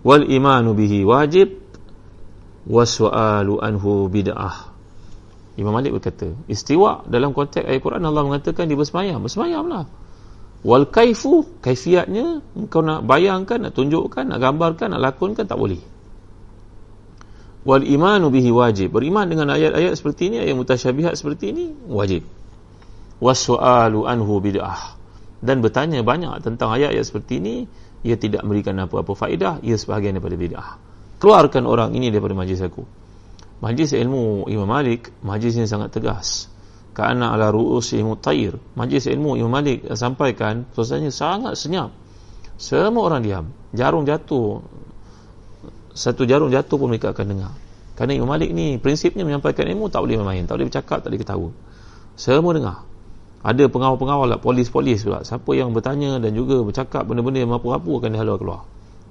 wal imanu bihi wajib waswa'alu anhu bid'ah. Imam Malik berkata istiwa dalam konteks ayat Quran Allah mengatakan dia bersemayam bersemayamlah wal kaifu kaifiatnya engkau nak bayangkan nak tunjukkan nak gambarkan nak lakonkan tak boleh wal imanu bihi wajib. Beriman dengan ayat-ayat seperti ini ayat mutasyabihat seperti ini wajib. Wasu'alu anhu bid'ah. Dan bertanya banyak tentang ayat-ayat seperti ini ia tidak memberikan apa-apa faedah ia sebahagian daripada bid'ah. Keluarkan orang ini daripada majlis aku. Majlis ilmu Imam Malik majlis ini sangat tegas. Kerana ala ru'us ilmu tair majlis ilmu Imam Malik sampaikan suasananya sangat senyap. Semua orang diam. Jarum jatuh satu jarum jatuh pun mereka akan dengar. Kerana Imam Malik ni prinsipnya menyampaikan ilmu tak boleh main tak boleh bercakap tak boleh ketawa. Semua dengar. Ada pengawal-pengawal lah, polis-polis pula. Siapa yang bertanya dan juga bercakap benda-benda yang mampu-mampu akan dihalau keluar.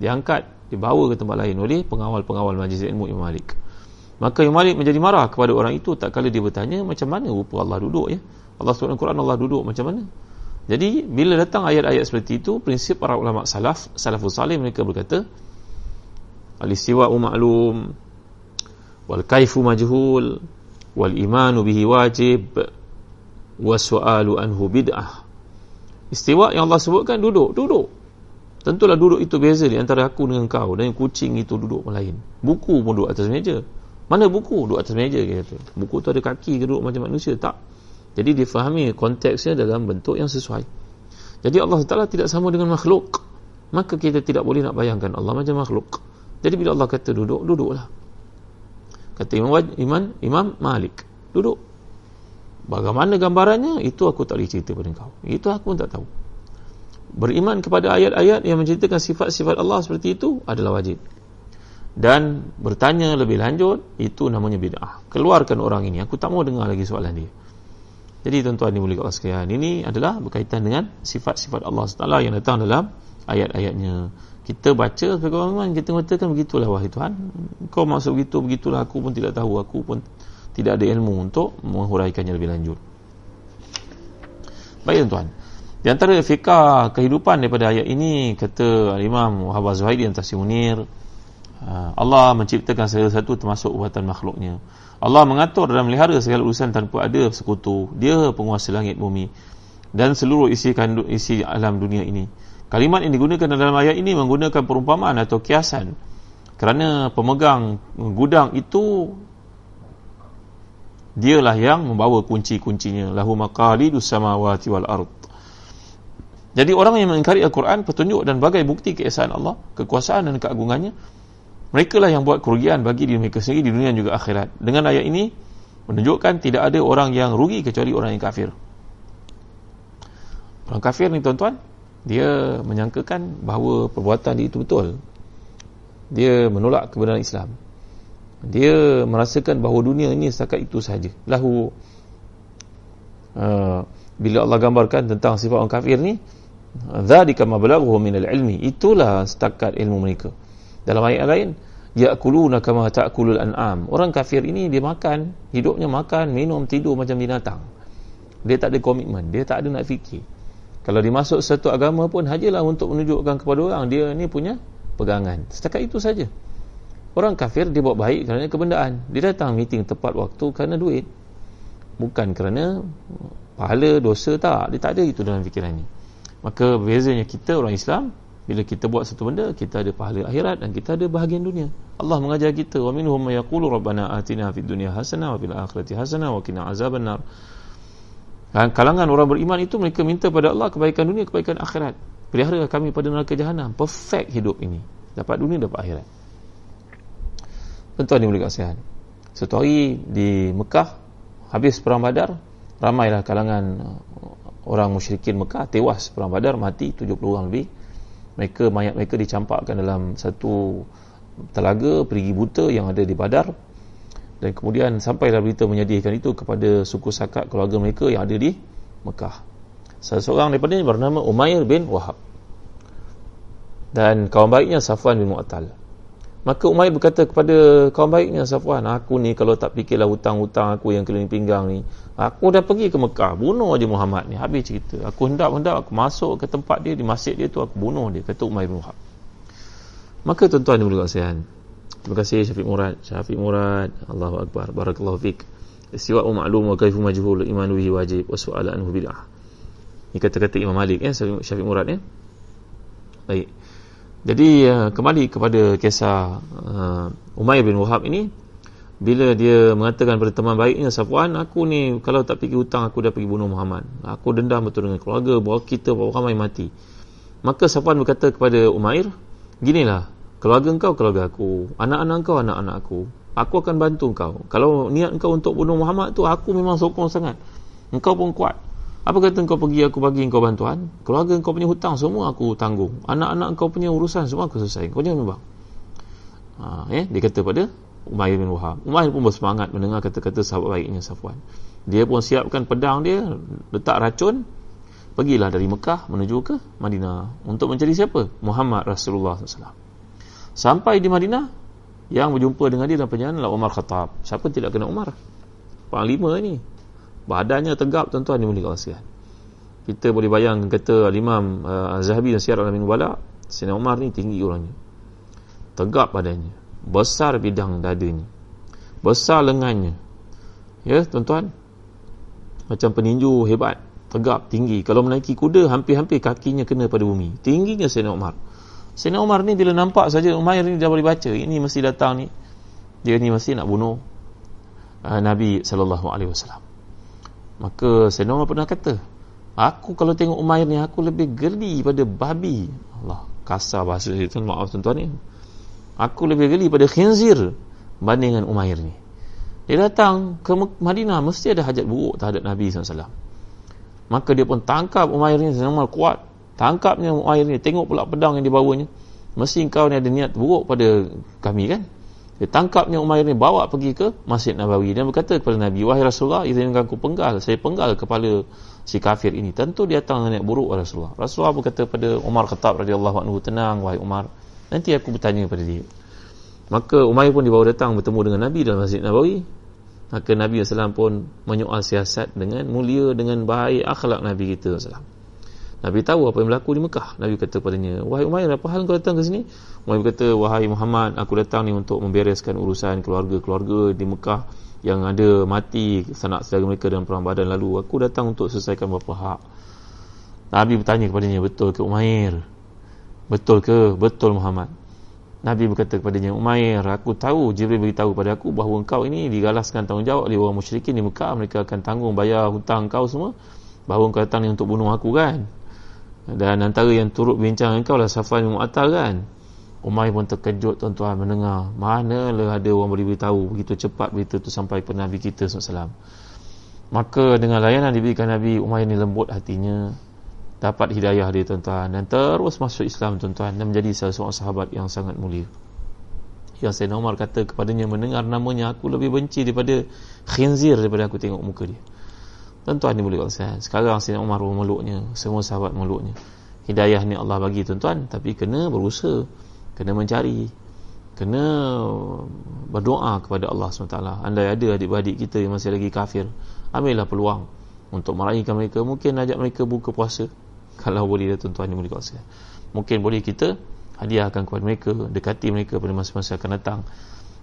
Diangkat dibawa ke tempat lain oleh pengawal-pengawal majlis ilmu Imam Malik. Maka Imam Malik menjadi marah kepada orang itu tak kala dia bertanya macam mana rupa Allah duduk ya. Allah sebut Quran Allah duduk macam mana? Jadi bila datang ayat-ayat seperti itu prinsip para ulama salaf salafus salih mereka berkata al-istiwa ma'lum wal kaifu majhul wal imanu bihi wajib wa su'alu anhu bid'ah. Istiwa yang Allah sebutkan duduk, duduk. Tentulah duduk itu beza di antara aku dengan kau dan kucing itu duduk lain. Buku pun duduk atas meja. Mana buku? Duduk atas meja kata. Buku tu ada kaki ke duduk macam manusia? Tak. Jadi difahami konteksnya dalam bentuk yang sesuai. Jadi Allah Taala tidak sama dengan makhluk. Maka kita tidak boleh nak bayangkan Allah macam makhluk. Jadi bila Allah kata duduk, duduklah. kata Imam, Imam, Imam Malik duduk. Bagaimana gambarannya? Itu aku tak boleh cerita pada kau. Itu aku pun tak tahu. Beriman kepada ayat-ayat yang menceritakan sifat-sifat Allah seperti itu adalah wajib. Dan bertanya lebih lanjut itu namanya bid'ah. Keluarkan orang ini. Aku tak mau dengar lagi soalan dia. Jadi tuan-tuan dimulai Allah sekalian ini adalah berkaitan dengan sifat-sifat Allah SWT yang datang dalam ayat-ayatnya kita baca orang kita mengatakan begitulah wahai Tuhan kau maksud begitu begitulah aku pun tidak tahu aku pun tidak ada ilmu untuk menghuraikannya lebih lanjut. Baik tuan-tuan. Di antara fikah kehidupan daripada ayat ini kata Imam Muhammad Zuhaidi yang Tafsir Munir ah, Allah menciptakan segala satu termasuk buatan makhluknya. Allah mengatur dan melihara segala urusan tanpa ada sekutu. Dia penguasa langit bumi dan seluruh isi kandung, isi alam dunia ini kalimat yang digunakan dalam ayat ini menggunakan perumpamaan atau kiasan kerana pemegang gudang itu dialah yang membawa kunci-kuncinya lahu maqalidus samawati wal ard jadi orang yang mengingkari Al-Quran, petunjuk dan bagai bukti keesaan Allah, kekuasaan dan keagungannya, mereka lah yang buat kerugian bagi diri mereka sendiri di dunia dan juga akhirat. Dengan ayat ini, menunjukkan tidak ada orang yang rugi kecuali orang yang kafir. Orang kafir ni tuan-tuan, dia menyangkakan bahawa perbuatan dia itu betul. Dia menolak kebenaran Islam. Dia merasakan bahawa dunia ini setakat itu sahaja. Lahu uh, bila Allah gambarkan tentang sifat orang kafir ni, dzalika mablaghuhum min al-ilmi itulah setakat ilmu mereka dalam ayat lain ya'kuluna kama ta'kulul an'am orang kafir ini dia makan hidupnya makan minum tidur macam binatang dia tak ada komitmen dia tak ada nak fikir kalau dimasuk satu agama pun hajilah untuk menunjukkan kepada orang dia ni punya pegangan. Setakat itu saja. Orang kafir dia buat baik kerana kebendaan. Dia datang meeting tepat waktu kerana duit. Bukan kerana pahala dosa tak. Dia tak ada itu dalam fikirannya maka bezanya kita orang Islam bila kita buat satu benda kita ada pahala akhirat dan kita ada bahagian dunia. Allah mengajar kita wa minhum may yaqulu rabbana atina fid dunya hasanah wa fil akhirati hasanah wa qina azabannar dan kalangan orang beriman itu mereka minta pada Allah kebaikan dunia kebaikan akhirat. Pelihara kami pada neraka jahanam. Perfect hidup ini. Dapat dunia dapat akhirat. Tuan-tuan yang kasihan. Satu hari di Mekah habis perang badar ramailah kalangan orang musyrikin Mekah tewas perang Badar mati 70 orang lebih. Mereka mayat mereka dicampakkan dalam satu telaga perigi buta yang ada di Badar dan kemudian sampailah berita menyedihkan itu kepada suku sakat keluarga mereka yang ada di Mekah seseorang daripada ini bernama Umair bin Wahab dan kawan baiknya Safwan bin Mu'attal Maka Umair berkata kepada kawan baiknya Safwan, aku ni kalau tak fikirlah hutang-hutang aku yang keliling pinggang ni, aku dah pergi ke Mekah, bunuh aja Muhammad ni, habis cerita. Aku hendak-hendak aku masuk ke tempat dia di masjid dia tu aku bunuh dia, kata Umair bin Wahab. Maka tuan-tuan dan puan Terima kasih Syafiq Murad. Syafiq Murad, Allahu Akbar. Barakallahu fiik. Istiwa'u ma'lum wa kaifu majhul iman bihi wajib wa su'ala anhu bid'ah. Ini kata-kata Imam Malik ya, Syafiq Murad ya. Baik. Jadi uh, kembali kepada kisah uh, Umayyah bin Wahab ini bila dia mengatakan kepada teman baiknya Safwan aku ni kalau tak pergi hutang aku dah pergi bunuh Muhammad aku dendam betul dengan keluarga bawa kita bawa ramai mati maka Safwan berkata kepada Umair ginilah keluarga engkau keluarga aku. Anak-anak engkau anak-anak aku. Aku akan bantu engkau kalau niat engkau untuk bunuh Muhammad tu aku memang sokong sangat. Engkau pun kuat. Apa kata kau pergi aku bagi kau bantuan? Keluarga kau punya hutang semua aku tanggung. Anak-anak kau punya urusan semua aku selesai. Kau jangan membang ha, eh? dia kata pada Umayyah bin Wahab. Umayyah pun bersemangat mendengar kata-kata sahabat baiknya Safwan. Dia pun siapkan pedang dia letak racun pergilah dari Mekah menuju ke Madinah. Untuk mencari siapa? Muhammad Rasulullah SAW sampai di Madinah yang berjumpa dengan dia dalam perjalanan adalah Umar Khattab. Siapa tidak kena Umar panglima ni. Badannya tegap tuan-tuan ni boleh kasihan kita boleh bayangkan kata Imam uh, Zahabi dan Syiar Alamin Wala Sina Umar ni tinggi orangnya. Tegap badannya. Besar bidang dadanya. Besar lengannya. Ya tuan-tuan? Macam peninju hebat. Tegap tinggi. Kalau menaiki kuda hampir-hampir kakinya kena pada bumi. Tingginya Sina Umar Sina Umar ni bila nampak saja Umar ni dah boleh baca ini mesti datang ni. Dia ni mesti nak bunuh uh, Nabi sallallahu alaihi wasallam. Maka Sayyidina Umar pernah kata Aku kalau tengok Umair ni Aku lebih geli pada babi. Allah kasar bahasa itu Maaf tuan-tuan ni. Aku lebih geli pada khinzir Banding dengan Umair ni. Dia datang ke Madinah mesti ada hajat buruk terhadap Nabi SAW maka dia pun tangkap Umair ni senang kuat tangkapnya Umair ni tengok pula pedang yang dibawanya. Mesti kau ni ada niat buruk pada kami kan? Dia tangkapnya Umair ni bawa pergi ke Masjid Nabawi. Dan berkata kepada Nabi wahai Rasulullah izinkan aku penggal. Saya penggal kepala si kafir ini. Tentu dia datang dengan niat buruk Rasulullah. Rasulullah berkata kepada Umar Khattab radhiyallahu anhu tenang wahai Umar. Nanti aku bertanya kepada dia. Maka Umair pun dibawa datang bertemu dengan Nabi dalam Masjid Nabawi. Maka Nabi SAW pun menyoal siasat dengan mulia dengan baik akhlak Nabi kita SAW Nabi tahu apa yang berlaku di Mekah. Nabi kata kepadanya, "Wahai Umayyah, apa hal kau datang ke sini?" Umayyah berkata, "Wahai Muhammad, aku datang ni untuk membereskan urusan keluarga-keluarga di Mekah yang ada mati sanak saudara mereka dalam perang Badar lalu. Aku datang untuk selesaikan beberapa hak." Nabi bertanya kepadanya, "Betul ke Umayyah?" "Betul ke? Betul Muhammad." Nabi berkata kepadanya, Umair, aku tahu Jibril beritahu kepada aku bahawa engkau ini digalaskan tanggungjawab oleh orang musyrikin di Mekah. Mereka akan tanggung bayar hutang kau semua. Bahawa engkau datang ni untuk bunuh aku kan? Dan antara yang turut bincang engkau lah Safwan bin Mu'attal kan? Umay pun terkejut tuan-tuan mendengar manalah ada orang boleh beritahu begitu cepat berita tu sampai kepada Nabi kita SAW maka dengan layanan diberikan Nabi Umay ni lembut hatinya. Dapat hidayah dia tuan-tuan. Dan terus masuk Islam tuan-tuan dan menjadi salah seorang sahabat yang sangat mulia. Yang Sayyidina Umar kata kepadanya mendengar namanya aku lebih benci daripada khinzir daripada aku tengok muka dia Tuan-tuan ni boleh kongsikan. Sekarang Sayyidina Umar memeluknya. Semua sahabat memeluknya. Hidayah ni Allah bagi tuan-tuan. Tapi kena berusaha. Kena mencari. Kena berdoa kepada Allah SWT. Andai ada adik-adik kita yang masih lagi kafir. Ambillah peluang. Untuk meraihkan mereka. Mungkin ajak mereka buka puasa. Kalau boleh tuan-tuan ni boleh kongsikan. Mungkin boleh kita hadiahkan kepada mereka. Dekati mereka pada masa-masa akan datang.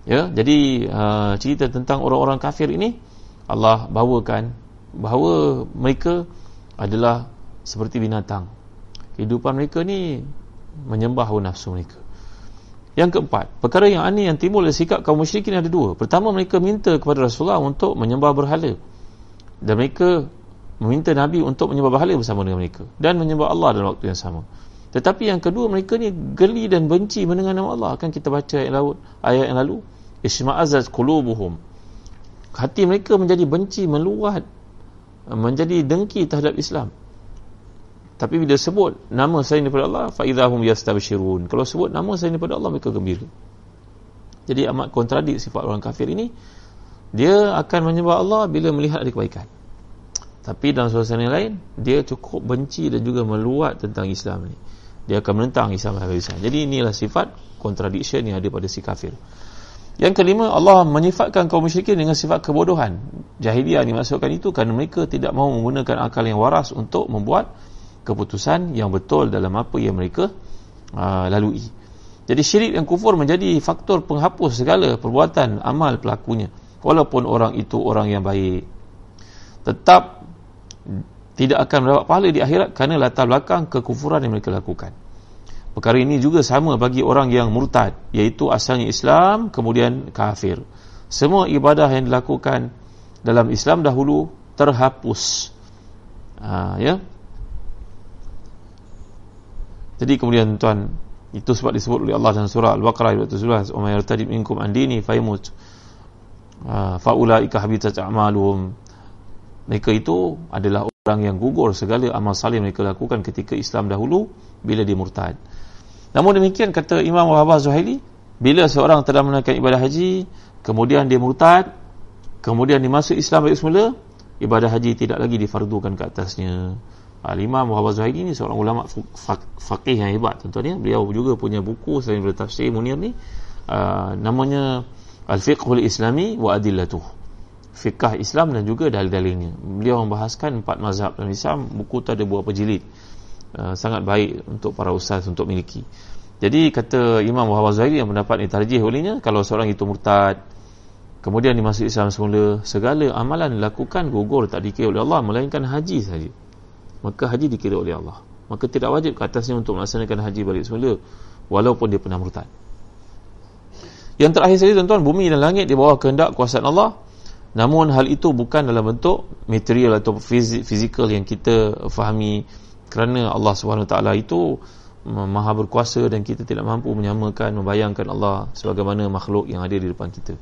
Ya, jadi uh, cerita tentang orang-orang kafir ini Allah bawakan bahawa mereka adalah seperti binatang. Kehidupan mereka ni menyembah hawa nafsu mereka. Yang keempat, perkara yang aneh yang timbul dari sikap kaum musyrikin ada dua. Pertama mereka minta kepada Rasulullah untuk menyembah berhala. Dan mereka meminta Nabi untuk menyembah berhala bersama dengan mereka. Dan menyembah Allah dalam waktu yang sama. Tetapi yang kedua mereka ni geli dan benci mendengar nama Allah. Akan kita baca ayat, laut, ayat yang lalu. Isma'azaz qulubuhum. Hati mereka menjadi benci meluat menjadi dengki terhadap Islam. Tapi bila sebut nama saya daripada Allah fa idahum yastabshirun. Kalau sebut nama saya daripada Allah mereka gembira. Jadi amat kontradik sifat orang kafir ini. Dia akan menyembah Allah bila melihat ada kebaikan. Tapi dalam suasana yang lain dia cukup benci dan juga meluat tentang Islam ini. Dia akan menentang Islam habis-habisan jadi inilah sifat contradiction yang ada pada si kafir yang kelima, Allah menyifatkan kaum musyrikin dengan sifat kebodohan. Jahiliyah dimasukkan itu kerana mereka tidak mahu menggunakan akal yang waras untuk membuat keputusan yang betul dalam apa yang mereka uh, lalui. Jadi syirik dan kufur menjadi faktor penghapus segala perbuatan amal pelakunya. Walaupun orang itu orang yang baik. Tetap tidak akan mendapat pahala di akhirat kerana latar belakang kekufuran yang mereka lakukan. Perkara ini juga sama bagi orang yang murtad, iaitu asalnya Islam kemudian kafir. Semua ibadah yang dilakukan dalam Islam dahulu terhapus. Ha, ya. Jadi kemudian tuan itu sebab disebut oleh Allah dalam surah Al-Baqarah ayat 17, "Umay yartadib minkum an dini fayamut." Ha, fa ulaika habitat a'maluhum. Mereka itu adalah orang yang gugur segala amal salih mereka lakukan ketika Islam dahulu bila dia murtad. Namun demikian kata Imam Wahab Zuhaili bila seorang telah menunaikan ibadah haji kemudian dia murtad kemudian dimasuk Islam balik semula ibadah haji tidak lagi difardukan ke atasnya. Al Imam Wahab Zuhaili ni seorang ulama faqih yang hebat tuan-tuan ya. Beliau juga punya buku selain daripada tafsir Munir ni uh, namanya Al-Fiqhul Islami wa Adillatuh Fiqh Islam dan juga dalil-dalilnya beliau membahaskan empat mazhab dalam Islam buku tu ada beberapa jilid Uh, sangat baik untuk para ustaz untuk miliki. Jadi kata Imam Muhammad Zahiri yang mendapat ini tarjih olehnya kalau seorang itu murtad kemudian dimasuk Islam semula segala amalan dilakukan gugur tak dikira oleh Allah melainkan haji saja. Maka haji dikira oleh Allah. Maka tidak wajib ke atasnya untuk melaksanakan haji balik semula walaupun dia pernah murtad. Yang terakhir sekali tuan-tuan bumi dan langit di bawah kehendak kuasa Allah namun hal itu bukan dalam bentuk material atau fizikal yang kita fahami kerana Allah SWT itu maha berkuasa dan kita tidak mampu menyamakan membayangkan Allah sebagaimana makhluk yang ada di depan kita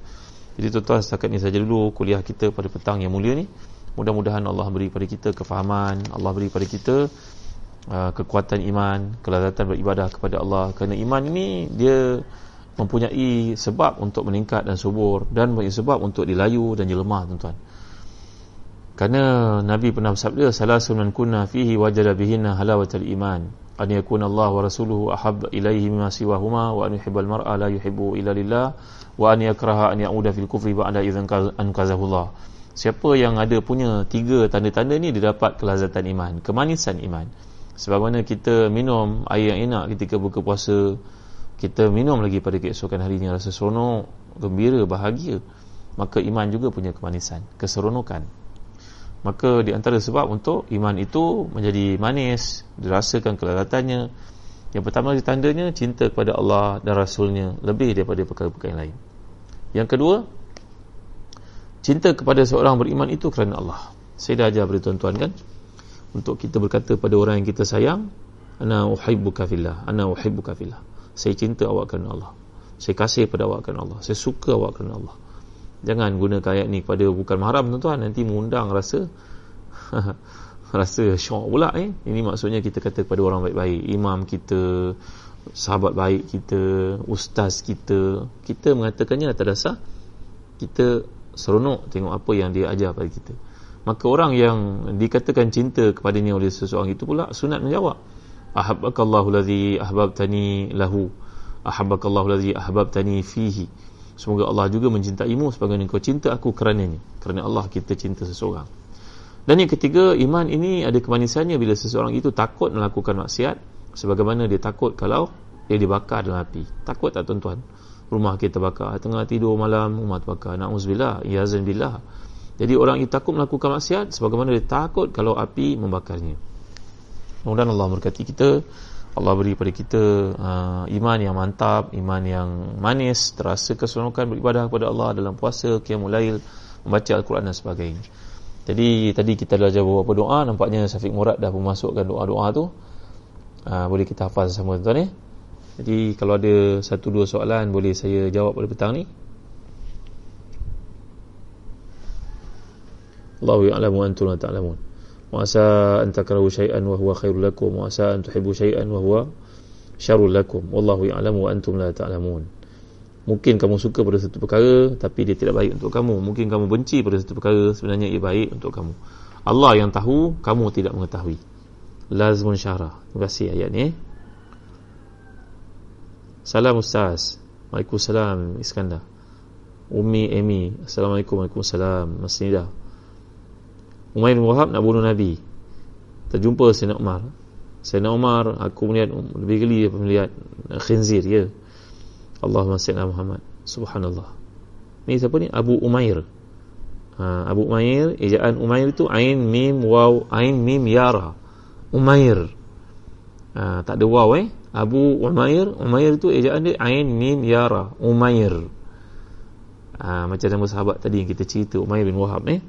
Jadi tuan-tuan setakat ni saja dulu kuliah kita pada petang yang mulia ni. Mudah-mudahan Allah beri pada kita kefahaman, Allah beri pada kita uh, kekuatan iman, kelazatan beribadah kepada Allah. Kerana iman ini dia mempunyai sebab untuk meningkat dan subur dan mempunyai sebab untuk dilayu dan jelemah tuan-tuan. Kerana Nabi pernah bersabda salah sunan kunna fihi wajada bihinna halawatul iman. An yakuna Allah wa rasuluhu ahab ilaihi mimma siwahuma wa an yuhibbal mar'a la yuhibbu illa lillah wa an yakraha an ya'uda fil kufri ba'da idzan anqazahu Allah siapa yang ada punya tiga tanda-tanda ni dia dapat kelazatan iman kemanisan iman. Sebagaimana kita minum air yang enak ketika buka puasa kita minum lagi pada keesokan harinya rasa seronok gembira bahagia. Maka iman juga punya kemanisan keseronokan. Maka di antara sebab untuk iman itu menjadi manis dirasakan kelelatannya. Yang pertama tandanya cinta kepada Allah dan Rasulnya lebih daripada perkara-perkara lain. Yang kedua cinta kepada seorang beriman itu kerana Allah. Saya dah ajar pada tuan-tuan kan? Untuk kita berkata pada orang yang kita sayang ana uhibbuka fillah ana uhibbuka fillah saya cinta awak kerana Allah saya kasih pada awak kerana Allah saya suka awak kerana Allah Jangan gunakan ayat ni kepada bukan mahram tuan-tuan nanti mengundang rasa rasa syok pula eh. Ini maksudnya kita kata kepada orang baik-baik, imam kita, sahabat baik kita, ustaz kita. Kita mengatakannya atas dasar kita seronok tengok apa yang dia ajar pada kita. Maka orang yang dikatakan cinta kepadanya oleh seseorang itu pula sunat menjawab. Ahabbakallahu ladzi ahbabtani lahu. Ahabbakallahu ladzi ahbabtani fihi. Semoga Allah juga mencintaimu sebagaimana kau cinta aku kerana ini. Kerana Allah kita cinta seseorang. Dan yang ketiga, iman ini ada kemanisannya bila seseorang itu takut melakukan maksiat sebagaimana dia takut kalau dia dibakar dalam api. Takut tak tuan-tuan? Rumah kita bakar, tengah tidur malam rumah terbakar. Na'udzubillah, iyazan billah. Jadi orang itu takut melakukan maksiat sebagaimana dia takut kalau api membakarnya. Mudah-mudahan Allah berkati kita. Allah beri pada kita uh, iman yang mantap, iman yang manis, terasa keseronokan beribadah kepada Allah dalam puasa, qiyamul lail, membaca al-Quran dan sebagainya. Jadi tadi kita dah jawab beberapa doa, nampaknya Syafiq Murad dah memasukkan doa-doa tu. Uh, boleh kita hafaz sama tuan ya. Jadi kalau ada satu dua soalan boleh saya jawab pada petang ni. Allahu ya'lamu antum la ta'lamun. Ta وعسى أن تكرهوا شيئا وهو خير لكم وعسى أن تحبوا شيئا وهو شر لكم والله يعلم وأنتم لا تعلمون Mungkin kamu suka pada satu perkara tapi dia tidak baik untuk kamu. Mungkin kamu benci pada satu perkara sebenarnya ia baik untuk kamu. Allah yang tahu, kamu tidak mengetahui. Lazmun syarah. Terima kasih ayat ni. Salam Ustaz. Waalaikumsalam Iskandar. Umi Amy. Assalamualaikum. Waalaikumsalam. Mas Nidah. Umair bin Wahab nak bunuh Nabi. Terjumpa Sayyidina Umar. Sayyidina Umar aku melihat lebih geli melihat khinzir ya Allahumma sayyidina Muhammad. Subhanallah. Ni siapa ni? Abu Umair. Ha, Abu Umair ejaan Umair itu Ain Mim Waw Ain Mim Yara. Umair. Ha, tak ada waw eh? Abu Umair Umair itu ejaan dia Ain Mim Yara. Umair. Ha, macam nama sahabat tadi yang kita cerita Umair bin Wahab eh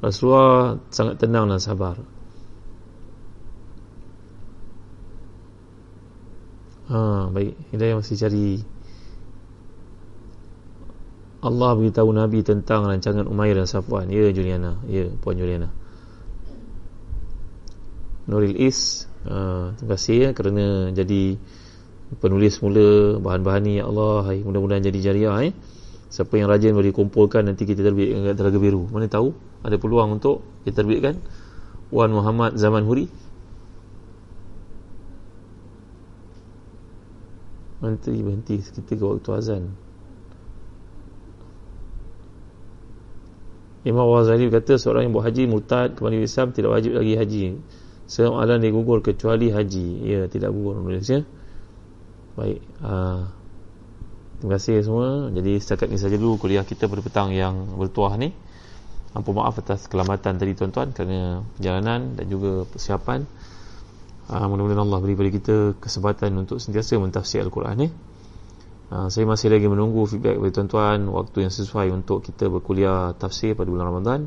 Rasulullah sangat tenang dan sabar. Ha, baik. Hidayah masih cari Allah beritahu Nabi tentang rancangan Umair dan Safwan. Ya, Juliana. Ya, Puan Juliana. Nuril Is. Ha, terima kasih ya kerana jadi penulis mula bahan-bahan ni. Ya Allah, mudah-mudahan jadi jariah. Eh. Siapa yang rajin boleh kumpulkan nanti kita terbit dengan telaga biru. Mana tahu ada peluang untuk kita terbitkan. Wan Muhammad Zaman Huri. Nanti berhenti seketika waktu azan. Imam Wazali berkata seorang yang buat haji murtad kembali Islam tidak wajib lagi haji. Semua alam dia gugur kecuali haji. Ya, tidak gugur. Malaysia. Baik. Ah. Terima kasih semua. Jadi setakat ini saja dulu kuliah kita pada petang yang bertuah ni. Ampun maaf atas kelambatan tadi tuan-tuan kerana perjalanan dan juga persiapan. Uh, mudah-mudahan Allah beri kepada kita kesempatan untuk sentiasa mentafsir Al-Quran ni. Uh, saya masih lagi menunggu feedback dari tuan-tuan waktu yang sesuai untuk kita berkuliah tafsir pada bulan Ramadan.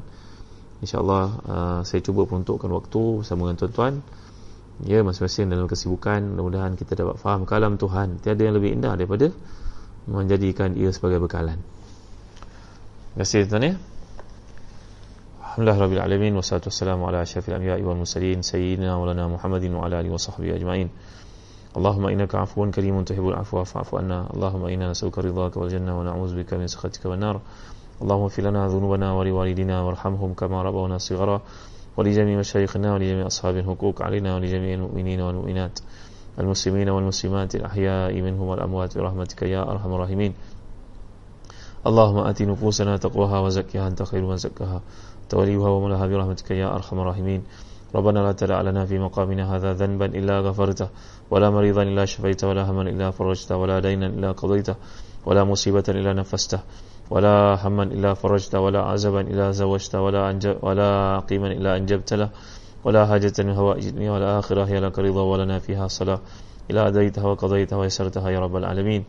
InsyaAllah uh, saya cuba peruntukkan waktu bersama dengan tuan-tuan. Ya, masing-masing dalam kesibukan. Mudah-mudahan kita dapat faham kalam Tuhan. Tiada yang lebih indah daripada menjadikan ia sebagai bekalan terima kasih tuan ya Wassalatu wassalamu ala asyafil anbiya'i wal musalin Sayyidina wa lana Muhammadin wa ala alihi wa sahbihi ajma'in اللهم إنك عفو كريم تحب العفو فاعف عنا. اللهم إنا نسألك رضاك والجنة ونعوذ بك من سخطك والنار. اللهم اغفر لنا ذنوبنا ولوالدينا وارحمهم كما ربونا صغرا ولجميع مشايخنا ولجميع أصحاب الحقوق علينا ولجميع المؤمنين والمؤمنات. المسلمين والمسلمات الأحياء منهم والأموات برحمتك يا أرحم الراحمين. اللهم آت نفوسنا تقواها وزكها أنت خير من زكاها. توليها وملها برحمتك يا أرحم الراحمين. ربنا لا تدع لنا في مقامنا هذا ذنبا إلا غفرته ولا مريضا إلا شفيته ولا هما إلا فرجته ولا دينا إلا قضيته ولا مصيبة إلا نفسته ولا هما إلا فرجته ولا عزبا إلا زوجته ولا أنجب ولا قيما إلا أنجبت له ولا حاجة من هوائج الدنيا هي لك رضا ولنا فيها صلاة. إلى أديتها وقضيتها ويسرتها يا رب العالمين.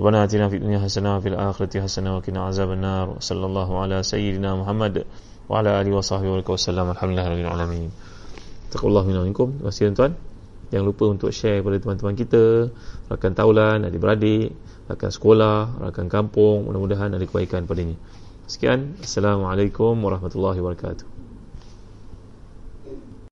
ربنا آتنا في الدنيا حسنة وفي الآخرة حسنة وقنا عذاب النار. وصلى الله على سيدنا محمد. wa ala alihi wa sahbihi wa sallam alhamdulillahi alamin. Taqullah minna minkum. Masih tuan jangan lupa untuk share kepada teman-teman kita rakan taulan adik-beradik rakan sekolah rakan kampung. Mudah-mudahan ada kebaikan pada ini. Sekian. Assalamualaikum warahmatullahi wabarakatuh.